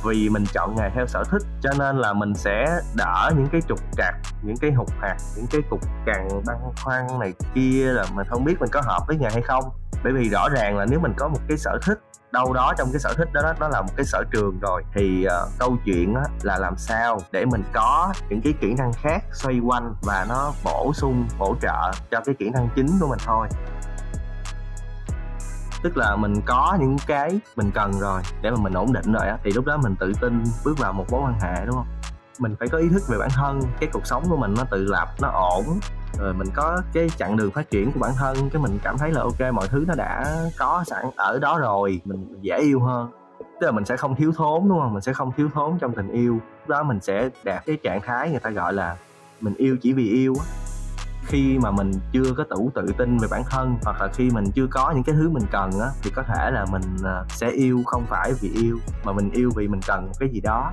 vì mình chọn nghề theo sở thích cho nên là mình sẽ đỡ những cái trục trặc những cái hụt hạt những cái cục cằn băn khoăn này kia là mình không biết mình có hợp với nghề hay không bởi vì rõ ràng là nếu mình có một cái sở thích đâu đó trong cái sở thích đó nó là một cái sở trường rồi. Thì uh, câu chuyện á, là làm sao để mình có những cái kỹ năng khác xoay quanh và nó bổ sung hỗ trợ cho cái kỹ năng chính của mình thôi. Tức là mình có những cái mình cần rồi để mà mình ổn định rồi á thì lúc đó mình tự tin bước vào một mối quan hệ đúng không? Mình phải có ý thức về bản thân cái cuộc sống của mình nó tự lập nó ổn rồi mình có cái chặng đường phát triển của bản thân, cái mình cảm thấy là ok, mọi thứ nó đã có sẵn ở đó rồi, mình dễ yêu hơn. Tức là mình sẽ không thiếu thốn, đúng không? Mình sẽ không thiếu thốn trong tình yêu. Đó mình sẽ đạt cái trạng thái người ta gọi là mình yêu chỉ vì yêu khi mà mình chưa có đủ tự tin về bản thân, hoặc là khi mình chưa có những cái thứ mình cần á, thì có thể là mình à, sẽ yêu không phải vì yêu, mà mình yêu vì mình cần một cái gì đó.